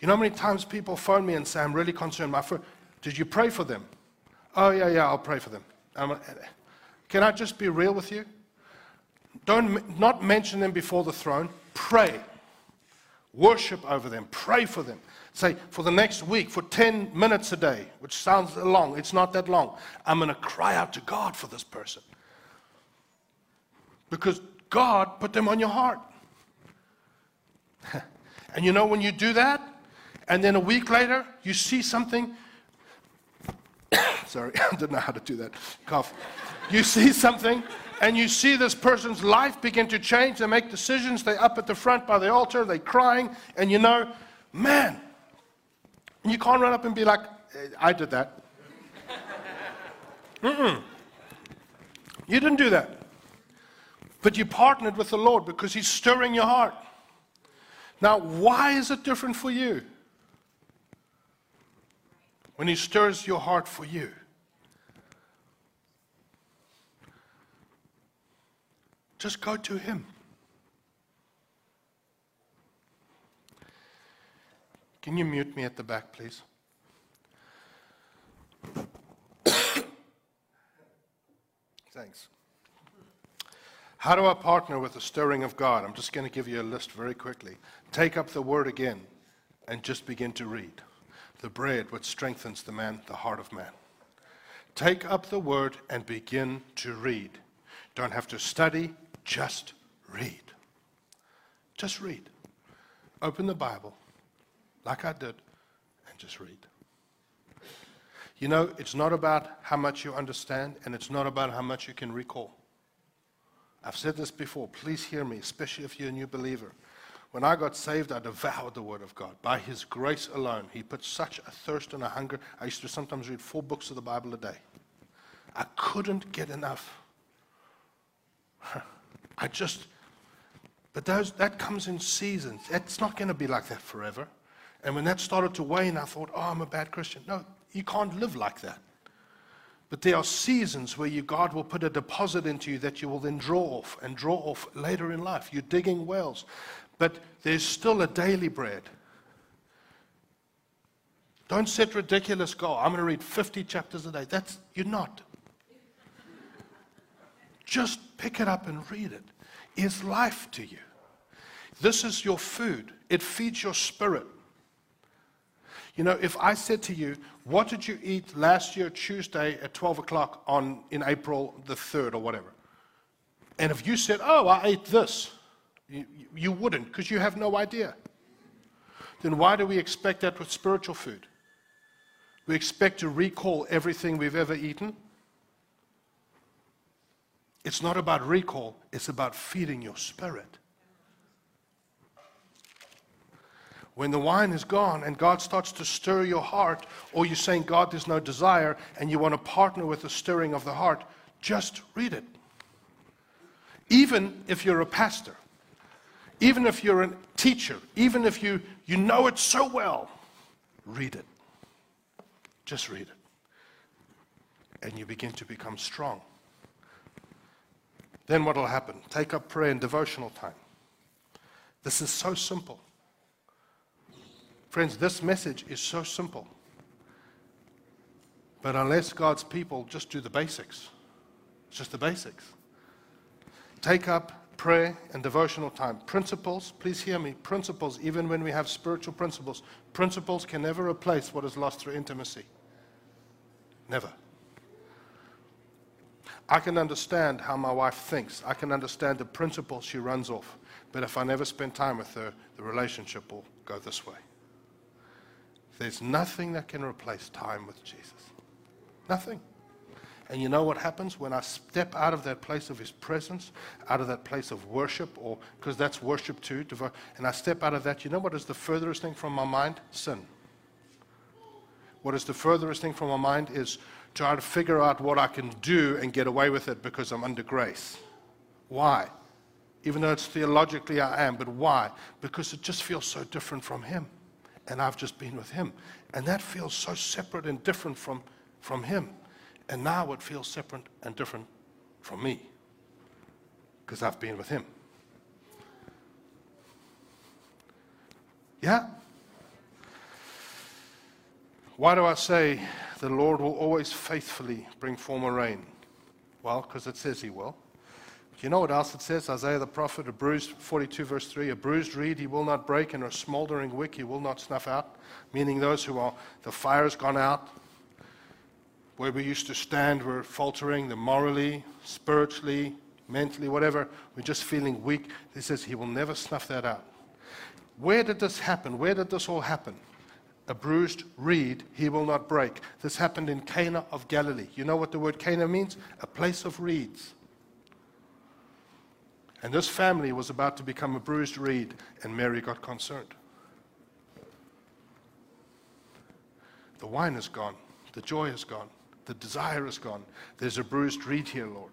S5: You know how many times people phone me and say, I'm really concerned. My friend, did you pray for them? Oh, yeah, yeah, I'll pray for them. I'm, can I just be real with you? Don't not mention them before the throne. Pray. Worship over them. Pray for them. Say, for the next week, for 10 minutes a day, which sounds long, it's not that long, I'm going to cry out to God for this person. Because God put them on your heart. and you know, when you do that, and then a week later, you see something. Sorry, I didn't know how to do that. Cough. You see something, and you see this person's life begin to change. They make decisions. They're up at the front by the altar. They're crying. And you know, man, you can't run up and be like, I did that. Mm-mm. You didn't do that. But you partnered with the Lord because He's stirring your heart. Now, why is it different for you? When He stirs your heart for you. Just go to Him. Can you mute me at the back, please? Thanks. How do I partner with the stirring of God? I'm just going to give you a list very quickly. Take up the word again and just begin to read. The bread which strengthens the man, the heart of man. Take up the word and begin to read. Don't have to study, just read. Just read. Open the Bible like I did and just read. You know, it's not about how much you understand and it's not about how much you can recall. I've said this before. Please hear me, especially if you're a new believer. When I got saved, I devoured the Word of God. By His grace alone, He put such a thirst and a hunger. I used to sometimes read four books of the Bible a day. I couldn't get enough. I just, but those, that comes in seasons. It's not going to be like that forever. And when that started to wane, I thought, oh, I'm a bad Christian. No, you can't live like that. But there are seasons where you, God will put a deposit into you that you will then draw off and draw off later in life. You're digging wells. But there's still a daily bread. Don't set ridiculous goal. I'm going to read 50 chapters a day. That's you're not. Just pick it up and read it. It's life to you. This is your food. It feeds your spirit. You know, if I said to you, what did you eat last year, Tuesday at 12 o'clock on, in April the 3rd or whatever? And if you said, oh, I ate this, you, you wouldn't because you have no idea. Then why do we expect that with spiritual food? We expect to recall everything we've ever eaten. It's not about recall, it's about feeding your spirit. When the wine is gone and God starts to stir your heart, or you're saying, God, there's no desire, and you want to partner with the stirring of the heart, just read it. Even if you're a pastor, even if you're a teacher, even if you, you know it so well, read it. Just read it. And you begin to become strong. Then what will happen? Take up prayer and devotional time. This is so simple. Friends, this message is so simple. But unless God's people just do the basics, it's just the basics. Take up prayer and devotional time. Principles, please hear me, principles, even when we have spiritual principles, principles can never replace what is lost through intimacy. Never. I can understand how my wife thinks. I can understand the principles she runs off. But if I never spend time with her, the relationship will go this way. There's nothing that can replace time with Jesus. Nothing. And you know what happens when I step out of that place of His presence, out of that place of worship, or because that's worship too, and I step out of that, you know what is the furthest thing from my mind? Sin. What is the furthest thing from my mind is try to figure out what I can do and get away with it because I'm under grace. Why? Even though it's theologically I am, but why? Because it just feels so different from Him and I've just been with him. And that feels so separate and different from, from him. And now it feels separate and different from me because I've been with him. Yeah? Why do I say the Lord will always faithfully bring former rain? Well, because it says he will. You know what else it says? Isaiah the prophet, a bruised, 42 verse 3, a bruised reed he will not break, and a smoldering wick he will not snuff out. Meaning those who are, the fire's gone out. Where we used to stand, we're faltering, the morally, spiritually, mentally, whatever, we're just feeling weak. He says he will never snuff that out. Where did this happen? Where did this all happen? A bruised reed he will not break. This happened in Cana of Galilee. You know what the word Cana means? A place of reeds. And this family was about to become a bruised reed, and Mary got concerned. The wine is gone, the joy is gone, the desire is gone. There's a bruised reed here, Lord.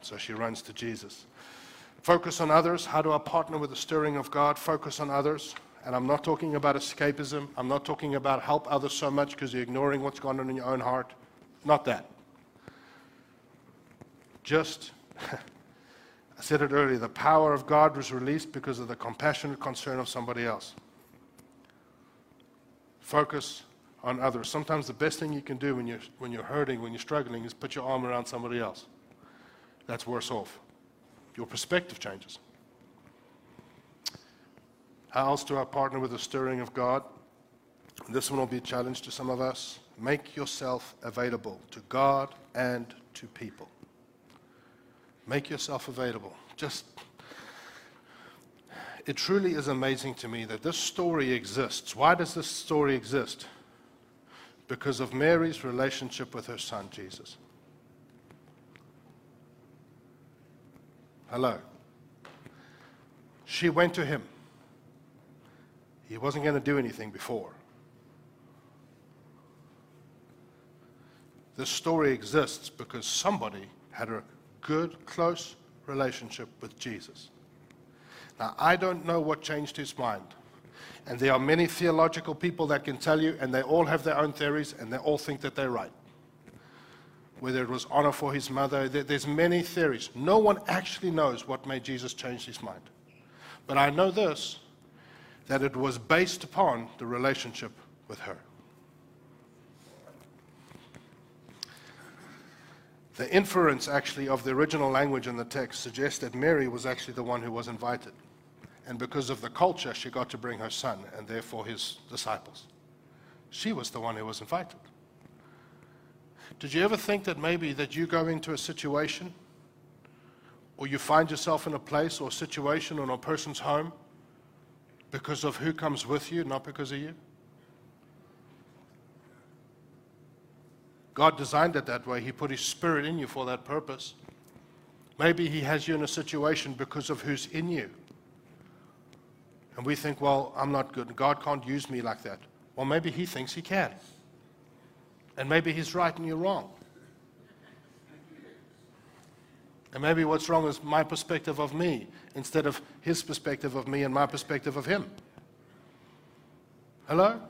S5: So she runs to Jesus. Focus on others. How do I partner with the stirring of God? Focus on others. And I'm not talking about escapism. I'm not talking about help others so much because you're ignoring what's going on in your own heart. Not that. Just, I said it earlier, the power of God was released because of the compassionate concern of somebody else. Focus on others. Sometimes the best thing you can do when you're, when you're hurting, when you're struggling, is put your arm around somebody else. That's worse off. Your perspective changes. How else do I partner with the stirring of God? This one will be a challenge to some of us. Make yourself available to God and to people. Make yourself available. Just, it truly is amazing to me that this story exists. Why does this story exist? Because of Mary's relationship with her son, Jesus. Hello. She went to him. He wasn't going to do anything before. This story exists because somebody had a good, close relationship with Jesus. Now, I don't know what changed his mind. And there are many theological people that can tell you, and they all have their own theories, and they all think that they're right. Whether it was honor for his mother, there's many theories. No one actually knows what made Jesus change his mind. But I know this that it was based upon the relationship with her. The inference, actually, of the original language in the text suggests that Mary was actually the one who was invited. And because of the culture, she got to bring her son and therefore his disciples. She was the one who was invited. Did you ever think that maybe that you go into a situation or you find yourself in a place or situation or in a person's home because of who comes with you, not because of you? God designed it that way. He put His Spirit in you for that purpose. Maybe He has you in a situation because of who's in you. And we think, well, I'm not good. God can't use me like that. Well, maybe He thinks He can. And maybe He's right and you're wrong. And maybe what's wrong is my perspective of me instead of His perspective of me and my perspective of Him. Hello?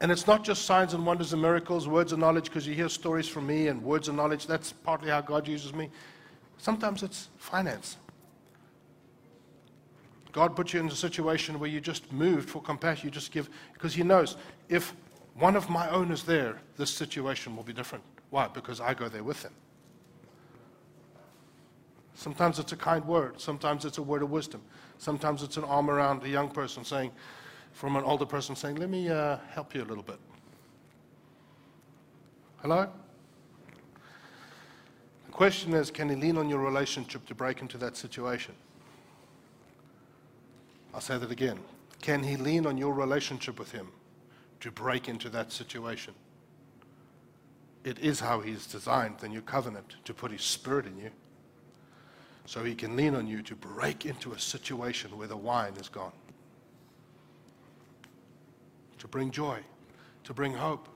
S5: And it's not just signs and wonders and miracles, words of knowledge, because you hear stories from me and words of knowledge. That's partly how God uses me. Sometimes it's finance. God puts you in a situation where you just moved for compassion. You just give, because He knows if one of my own is there, this situation will be different. Why? Because I go there with Him. Sometimes it's a kind word. Sometimes it's a word of wisdom. Sometimes it's an arm around a young person saying, from an older person saying, Let me uh, help you a little bit. Hello? The question is can he lean on your relationship to break into that situation? I'll say that again. Can he lean on your relationship with him to break into that situation? It is how he's designed the new covenant to put his spirit in you so he can lean on you to break into a situation where the wine is gone to bring joy, to bring hope.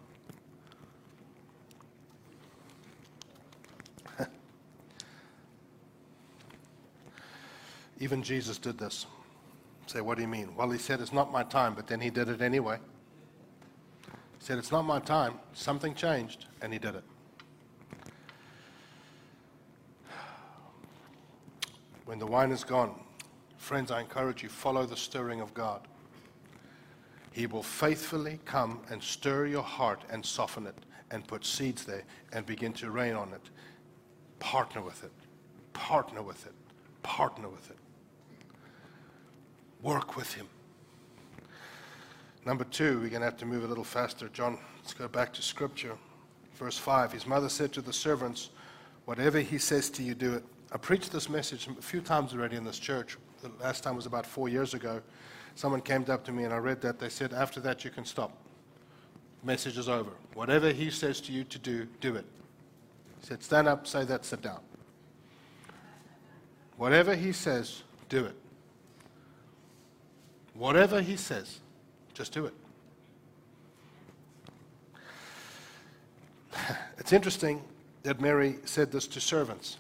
S5: Even Jesus did this. Say, what do you mean? Well, he said, it's not my time, but then he did it anyway. He said, it's not my time. Something changed, and he did it. When the wine is gone, friends, I encourage you, follow the stirring of God. He will faithfully come and stir your heart and soften it and put seeds there and begin to rain on it. Partner with it. Partner with it. Partner with it. Work with Him. Number two, we're going to have to move a little faster. John, let's go back to Scripture. Verse 5 His mother said to the servants, Whatever he says to you, do it. I preached this message a few times already in this church. The last time was about four years ago. Someone came up to me and I read that. They said, After that, you can stop. Message is over. Whatever he says to you to do, do it. He said, Stand up, say that, sit down. Whatever he says, do it. Whatever he says, just do it. It's interesting that Mary said this to servants.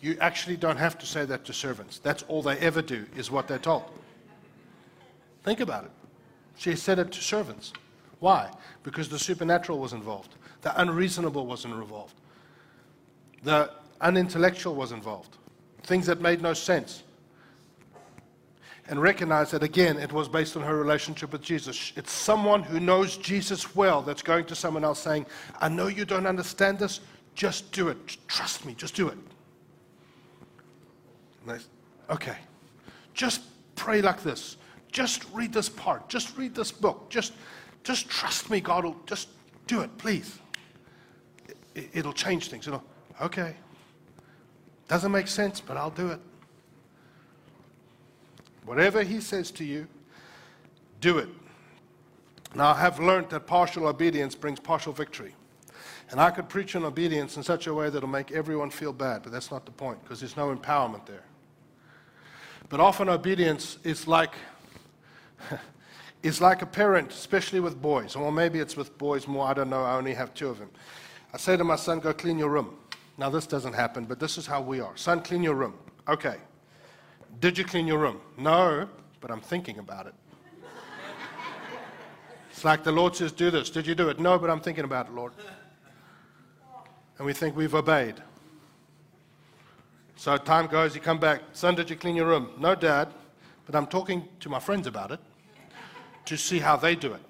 S5: You actually don't have to say that to servants. That's all they ever do, is what they're told. Think about it. She said it to servants. Why? Because the supernatural was involved, the unreasonable was involved, the unintellectual was involved, things that made no sense. And recognize that again, it was based on her relationship with Jesus. It's someone who knows Jesus well that's going to someone else saying, I know you don't understand this, just do it. Trust me, just do it. okay. Just pray like this. Just read this part. Just read this book. Just, just trust me, God will just do it, please. It, it'll change things. It'll, okay. Doesn't make sense, but I'll do it. Whatever He says to you, do it. Now, I have learned that partial obedience brings partial victory. And I could preach on obedience in such a way that'll make everyone feel bad, but that's not the point because there's no empowerment there. But often obedience is like is like a parent, especially with boys, or maybe it's with boys more. I don't know. I only have two of them. I say to my son, "Go clean your room." Now this doesn't happen, but this is how we are. Son, clean your room. Okay. Did you clean your room? No, but I'm thinking about it. it's like the Lord says, "Do this." Did you do it? No, but I'm thinking about it, Lord and we think we've obeyed. So time goes, you come back, son, did you clean your room? No, dad, but I'm talking to my friends about it to see how they do it.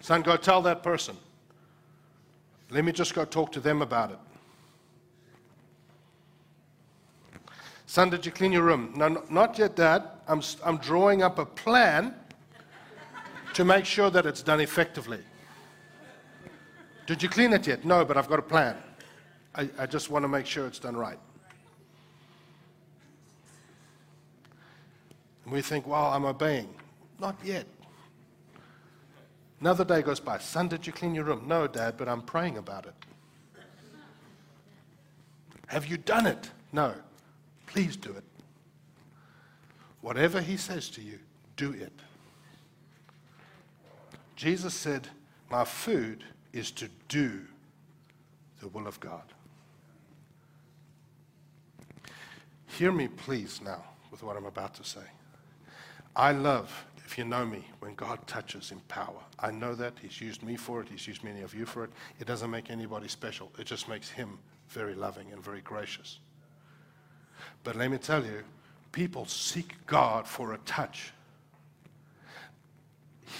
S5: Son, go tell that person. Let me just go talk to them about it. Son, did you clean your room? No, not yet, Dad. I'm, I'm drawing up a plan to make sure that it's done effectively. Did you clean it yet? No, but I've got a plan. I, I just want to make sure it's done right. And we think, well, I'm obeying. Not yet. Another day goes by. Son, did you clean your room? No, Dad, but I'm praying about it. Have you done it? No. Please do it. Whatever he says to you, do it. Jesus said, My food is to do the will of God. Hear me, please, now, with what I'm about to say. I love, if you know me, when God touches in power. I know that. He's used me for it, He's used many of you for it. It doesn't make anybody special, it just makes Him very loving and very gracious. But let me tell you, people seek God for a touch.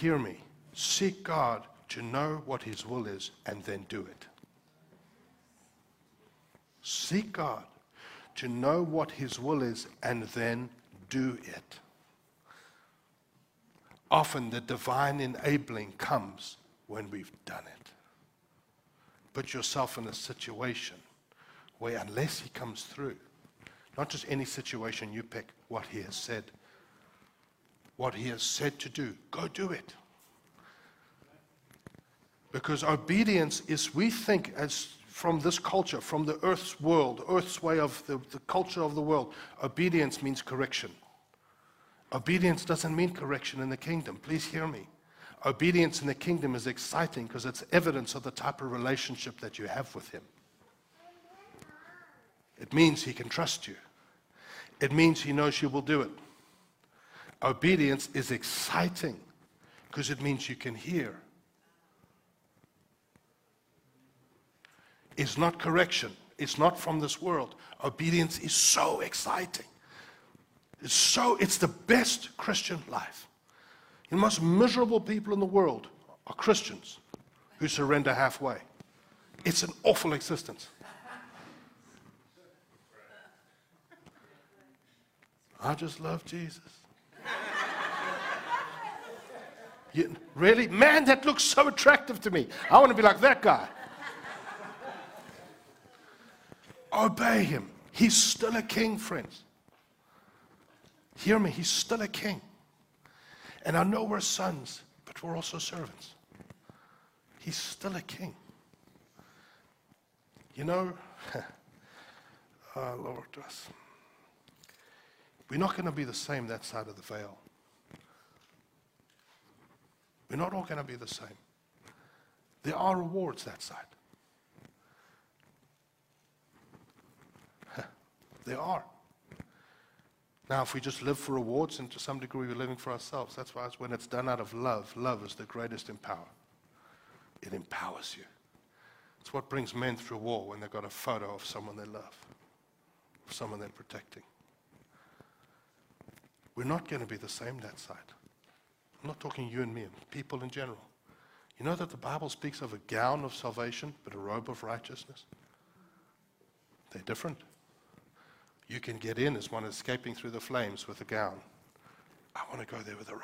S5: Hear me. Seek God to know what His will is and then do it. Seek God to know what His will is and then do it. Often the divine enabling comes when we've done it. Put yourself in a situation where, unless He comes through, not just any situation you pick, what He has said, what He has said to do, go do it. Because obedience is, we think, as from this culture, from the earth's world, earth's way of the, the culture of the world, obedience means correction. Obedience doesn't mean correction in the kingdom. Please hear me. Obedience in the kingdom is exciting because it's evidence of the type of relationship that you have with Him. It means He can trust you, it means He knows you will do it. Obedience is exciting because it means you can hear It's not correction. It's not from this world. Obedience is so exciting. It's so, it's the best Christian life. The most miserable people in the world are Christians. who surrender halfway. It's an awful existence. I just love Jesus. You, really? Man, that looks so attractive to me. I want to be like that guy. Obey him. He's still a king, friends. Hear me, he's still a king. And I know we're sons, but we're also servants. He's still a king. You know, oh Lord, us. We're not going to be the same that side of the veil. We're not all going to be the same. There are rewards that side. there are. Now, if we just live for rewards, and to some degree we're living for ourselves, that's why it's when it's done out of love, love is the greatest empower. It empowers you. It's what brings men through war when they've got a photo of someone they love, of someone they're protecting. We're not going to be the same that side. I'm not talking you and me, people in general. You know that the Bible speaks of a gown of salvation, but a robe of righteousness? They're different. You can get in as one escaping through the flames with a gown. I want to go there with a robe.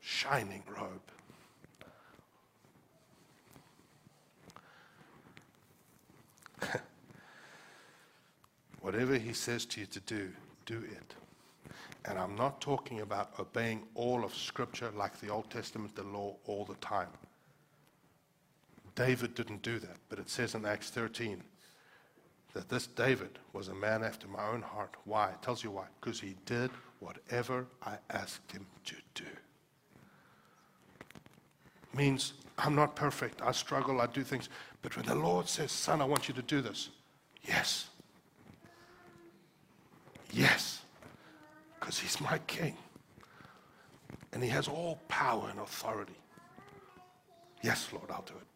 S5: Shining robe. Whatever he says to you to do, do it. And I'm not talking about obeying all of Scripture like the Old Testament, the law, all the time. David didn't do that, but it says in Acts 13 that this David was a man after my own heart. Why? It tells you why. Because he did whatever I asked him to do. Means I'm not perfect. I struggle. I do things. But when the Lord says, Son, I want you to do this, yes. Yes. Because he's my king. And he has all power and authority. Yes, Lord, I'll do it.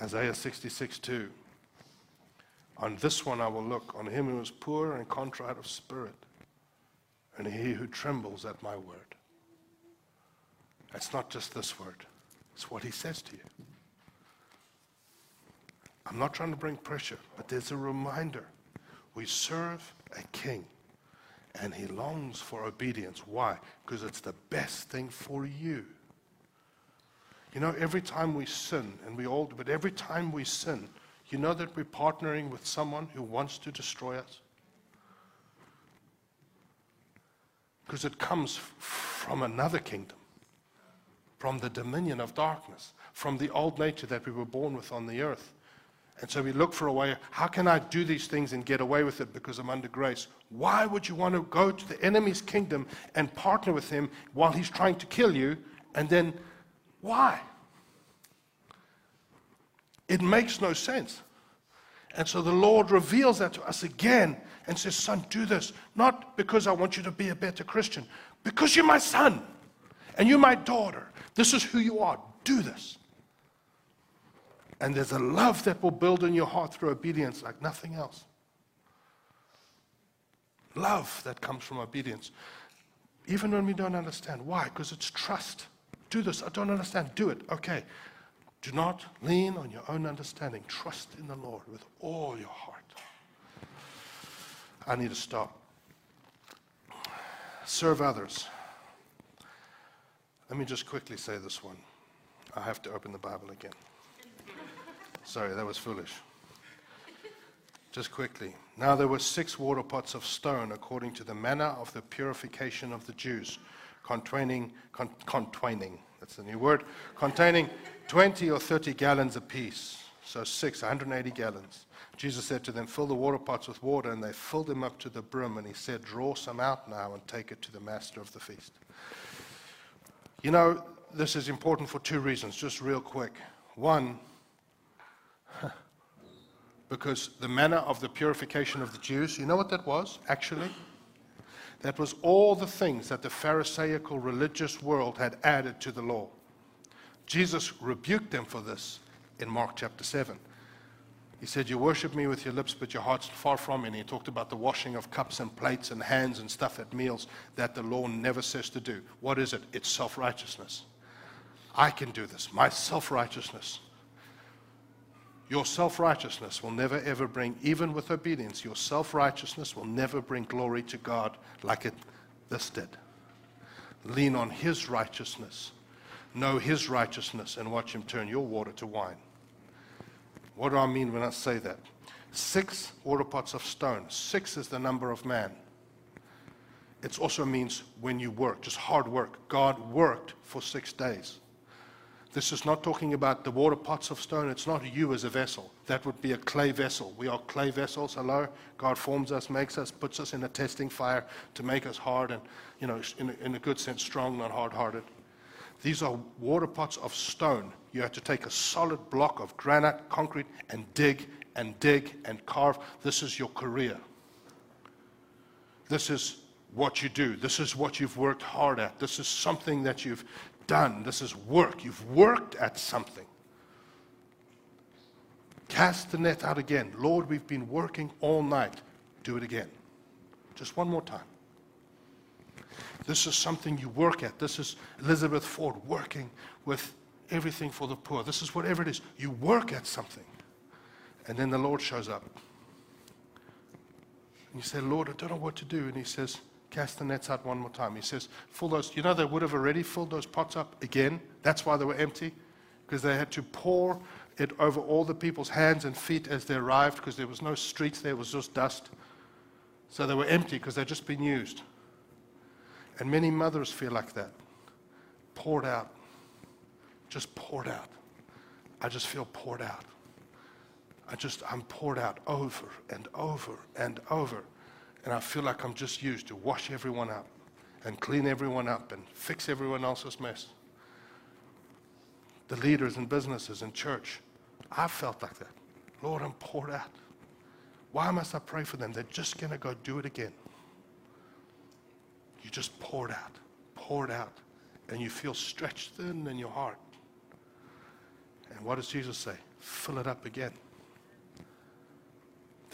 S5: Isaiah 66 2. On this one I will look, on him who is poor and contrite of spirit, and he who trembles at my word. It's not just this word, it's what he says to you. I'm not trying to bring pressure, but there's a reminder. We serve a king, and he longs for obedience. Why? Because it's the best thing for you. You know, every time we sin, and we all but every time we sin, you know that we're partnering with someone who wants to destroy us? Because it comes from another kingdom, from the dominion of darkness, from the old nature that we were born with on the earth. And so we look for a way how can I do these things and get away with it because I'm under grace? Why would you want to go to the enemy's kingdom and partner with him while he's trying to kill you and then why? It makes no sense. And so the Lord reveals that to us again and says, Son, do this. Not because I want you to be a better Christian, because you're my son and you're my daughter. This is who you are. Do this. And there's a love that will build in your heart through obedience like nothing else. Love that comes from obedience. Even when we don't understand. Why? Because it's trust do this. I don't understand. Do it. Okay. Do not lean on your own understanding. Trust in the Lord with all your heart. I need to stop. Serve others. Let me just quickly say this one. I have to open the Bible again. Sorry, that was foolish. Just quickly. Now there were six water pots of stone according to the manner of the purification of the Jews containing, con, containing, that's the new word, containing 20 or 30 gallons apiece. So six, 180 gallons. Jesus said to them, Fill the water pots with water, and they filled them up to the brim. And he said, Draw some out now and take it to the master of the feast. You know, this is important for two reasons, just real quick. One, because the manner of the purification of the Jews, you know what that was, actually? That was all the things that the Pharisaical religious world had added to the law. Jesus rebuked them for this in Mark chapter 7. He said, You worship me with your lips, but your heart's far from me. And he talked about the washing of cups and plates and hands and stuff at meals that the law never says to do. What is it? It's self righteousness. I can do this. My self righteousness. Your self righteousness will never ever bring, even with obedience, your self righteousness will never bring glory to God like it this did. Lean on His righteousness, know His righteousness, and watch Him turn your water to wine. What do I mean when I say that? Six water pots of stone. Six is the number of man. It also means when you work, just hard work. God worked for six days. This is not talking about the water pots of stone. It's not you as a vessel. That would be a clay vessel. We are clay vessels. Hello? God forms us, makes us, puts us in a testing fire to make us hard and, you know, in a, in a good sense, strong, not hard hearted. These are water pots of stone. You have to take a solid block of granite, concrete, and dig and dig and carve. This is your career. This is what you do. This is what you've worked hard at. This is something that you've done. This is work. You've worked at something. Cast the net out again. Lord, we've been working all night. Do it again. Just one more time. This is something you work at. This is Elizabeth Ford working with everything for the poor. This is whatever it is. You work at something. And then the Lord shows up. And you say, Lord, I don't know what to do. And He says, Cast the nets out one more time. He says, Fill those. You know, they would have already filled those pots up again. That's why they were empty, because they had to pour it over all the people's hands and feet as they arrived, because there was no streets there, was just dust. So they were empty because they'd just been used. And many mothers feel like that. Poured out. Just poured out. I just feel poured out. I just, I'm poured out over and over and over. And I feel like I'm just used to wash everyone up and clean everyone up and fix everyone else's mess. The leaders and businesses and church, I felt like that. Lord, I'm poured out. Why must I pray for them? They're just going to go do it again. You just poured out, poured out, and you feel stretched thin in your heart. And what does Jesus say? Fill it up again.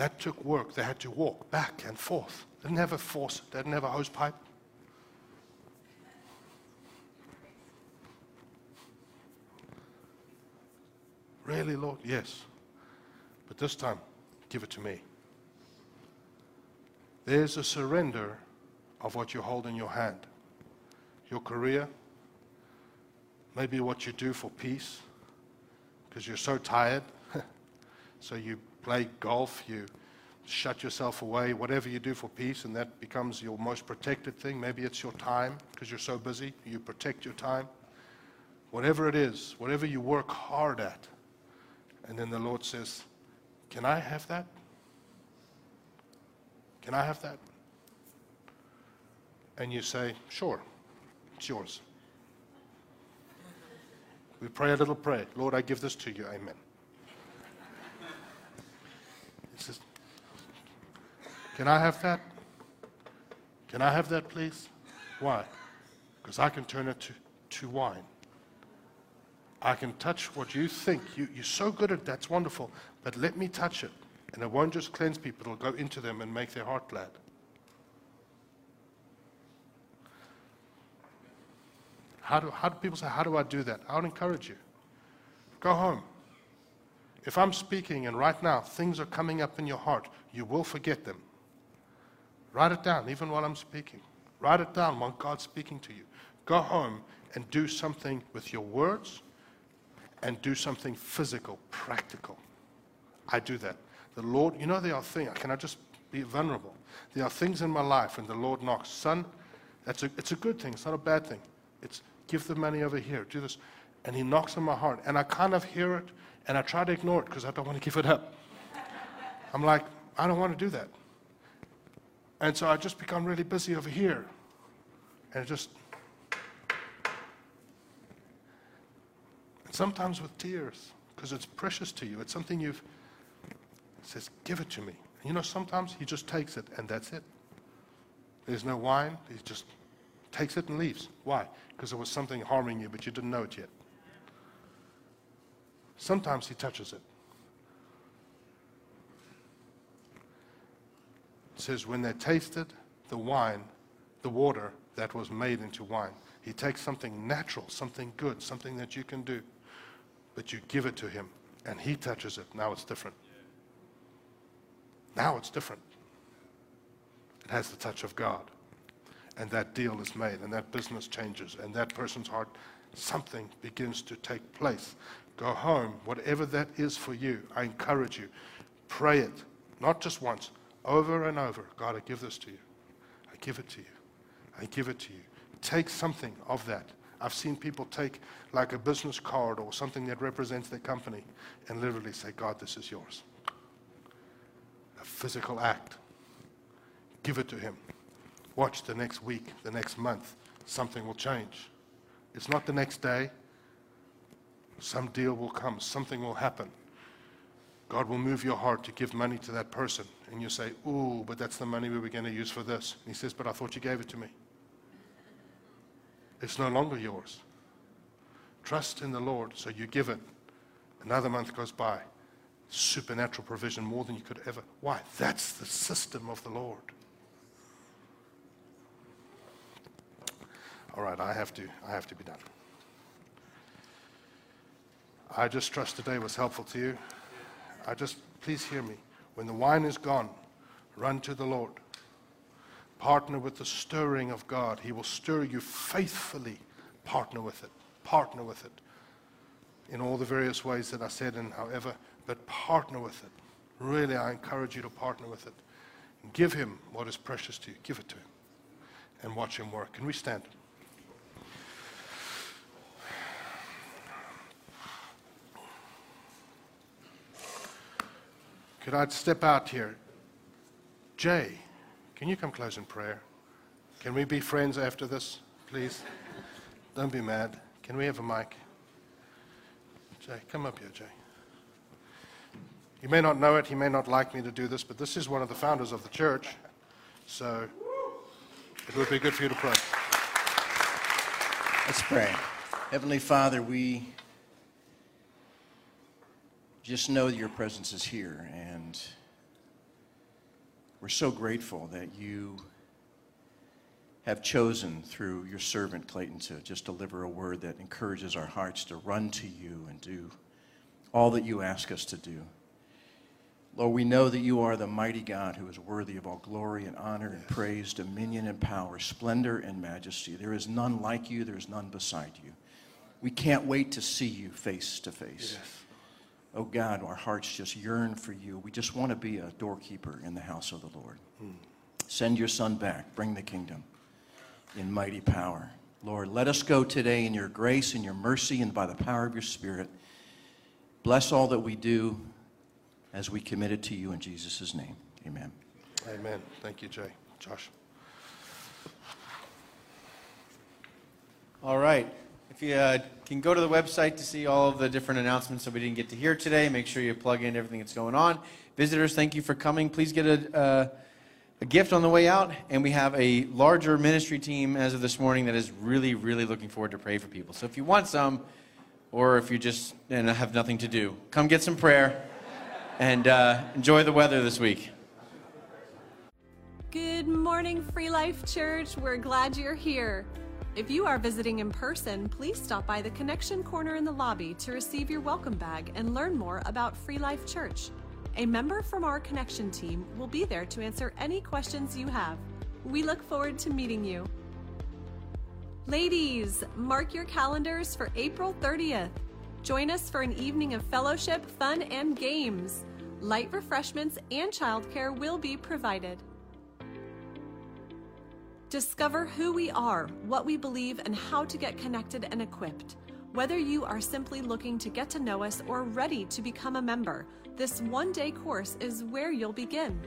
S5: That took work. They had to walk back and forth. They didn't have a force, they didn't have a hose pipe. Really, Lord? Yes. But this time, give it to me. There's a surrender of what you hold in your hand. Your career, maybe what you do for peace, because you're so tired. so you play golf, you shut yourself away, whatever you do for peace, and that becomes your most protected thing. Maybe it's your time, because you're so busy, you protect your time. Whatever it is, whatever you work hard at. And then the Lord says, Can I have that? Can I have that? And you say, Sure, it's yours. We pray a little prayer. Lord, I give this to you. Amen. Says, Can I have that? Can I have that, please? Why? Because I can turn it to, to wine. I can touch what you think. You, you're so good at that's wonderful. But let me touch it. And it won't just cleanse people, it'll go into them and make their heart glad. How do, how do people say, How do I do that? I would encourage you. Go home. If I'm speaking and right now things are coming up in your heart, you will forget them. Write it down, even while I'm speaking. Write it down while God's speaking to you. Go home and do something with your words and do something physical, practical. I do that. The Lord, you know, there are things, can I just be vulnerable? There are things in my life, and the Lord knocks, son, that's a, it's a good thing, it's not a bad thing. It's give the money over here, do this. And He knocks on my heart, and I kind of hear it, and I try to ignore it because I don't want to give it up. I'm like, I don't want to do that. And so I just become really busy over here. And it just And sometimes with tears, because it's precious to you. It's something you've says, give it to me. And you know, sometimes he just takes it and that's it. There's no wine. He just takes it and leaves. Why? Because there was something harming you, but you didn't know it yet. Sometimes he touches it. It says, when they tasted the wine, the water that was made into wine. He takes something natural, something good, something that you can do, but you give it to him and he touches it. Now it's different. Now it's different. It has the touch of God. And that deal is made, and that business changes, and that person's heart, something begins to take place Go home, whatever that is for you, I encourage you. Pray it, not just once, over and over. God, I give this to you. I give it to you. I give it to you. Take something of that. I've seen people take like a business card or something that represents their company and literally say, God, this is yours. A physical act. Give it to Him. Watch the next week, the next month. Something will change. It's not the next day. Some deal will come, something will happen. God will move your heart to give money to that person. And you say, Ooh, but that's the money we were going to use for this. And he says, But I thought you gave it to me. It's no longer yours. Trust in the Lord, so you give it. Another month goes by. Supernatural provision more than you could ever. Why? That's the system of the Lord. All right, I have to, I have to be done. I just trust today was helpful to you. I just, please hear me. When the wine is gone, run to the Lord. Partner with the stirring of God. He will stir you faithfully. Partner with it. Partner with it. In all the various ways that I said and however, but partner with it. Really, I encourage you to partner with it. Give him what is precious to you. Give it to him. And watch him work. Can we stand? Could I step out here? Jay, can you come close in prayer? Can we be friends after this, please? Don't be mad. Can we have a mic? Jay, come up here, Jay. You may not know it, he may not like me to do this, but this is one of the founders of the church. So it would be good for you to pray.
S6: Let's pray. Heavenly Father, we just know that your presence is here, and we're so grateful that you have chosen through your servant Clayton to just deliver a word that encourages our hearts to run to you and do all that you ask us to do. Lord, we know that you are the mighty God who is worthy of all glory and honor and praise, dominion and power, splendor and majesty. There is none like you, there is none beside you. We can't wait to see you face to face. Oh God, our hearts just yearn for you. We just want to be a doorkeeper in the house of the Lord. Hmm. Send your son back, bring the kingdom in mighty power. Lord, let us go today in your grace and your mercy and by the power of your Spirit. Bless all that we do as we commit it to you in Jesus' name. Amen.
S5: Amen. Thank you, Jay. Josh.
S1: All right. If you uh, can go to the website to see all of the different announcements that we didn't get to hear today, make sure you plug in everything that's going on. Visitors, thank you for coming. Please get a, uh, a gift on the way out. And we have a larger ministry team as of this morning that is really, really looking forward to pray for people. So if you want some, or if you just and have nothing to do, come get some prayer and uh, enjoy the weather this week.
S2: Good morning, Free Life Church. We're glad you're here. If you are visiting in person, please stop by the Connection Corner in the lobby to receive your welcome bag and learn more about Free Life Church. A member from our Connection team will be there to answer any questions you have. We look forward to meeting you. Ladies, mark your calendars for April 30th. Join us for an evening of fellowship, fun, and games. Light refreshments and childcare will be provided. Discover who we are, what we believe, and how to get connected and equipped. Whether you are simply looking to get to know us or ready to become a member, this one day course is where you'll begin.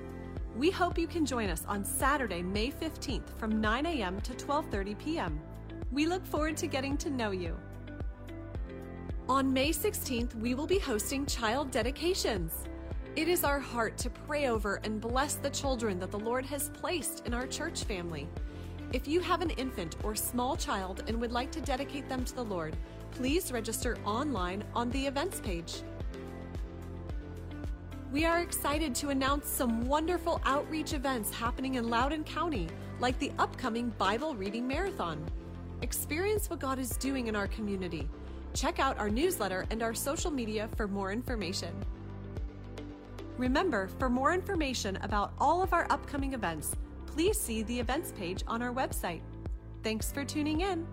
S2: We hope you can join us on Saturday, May 15th from 9 a.m. to 12:30 p.m. We look forward to getting to know you. On May 16th, we will be hosting child dedications. It is our heart to pray over and bless the children that the Lord has placed in our church family. If you have an infant or small child and would like to dedicate them to the Lord, please register online on the events page. We are excited to announce some wonderful outreach events happening in Loudoun County, like the upcoming Bible Reading Marathon. Experience what God is doing in our community. Check out our newsletter and our social media for more information. Remember, for more information about all of our upcoming events, please see the events page on our website. Thanks for tuning in.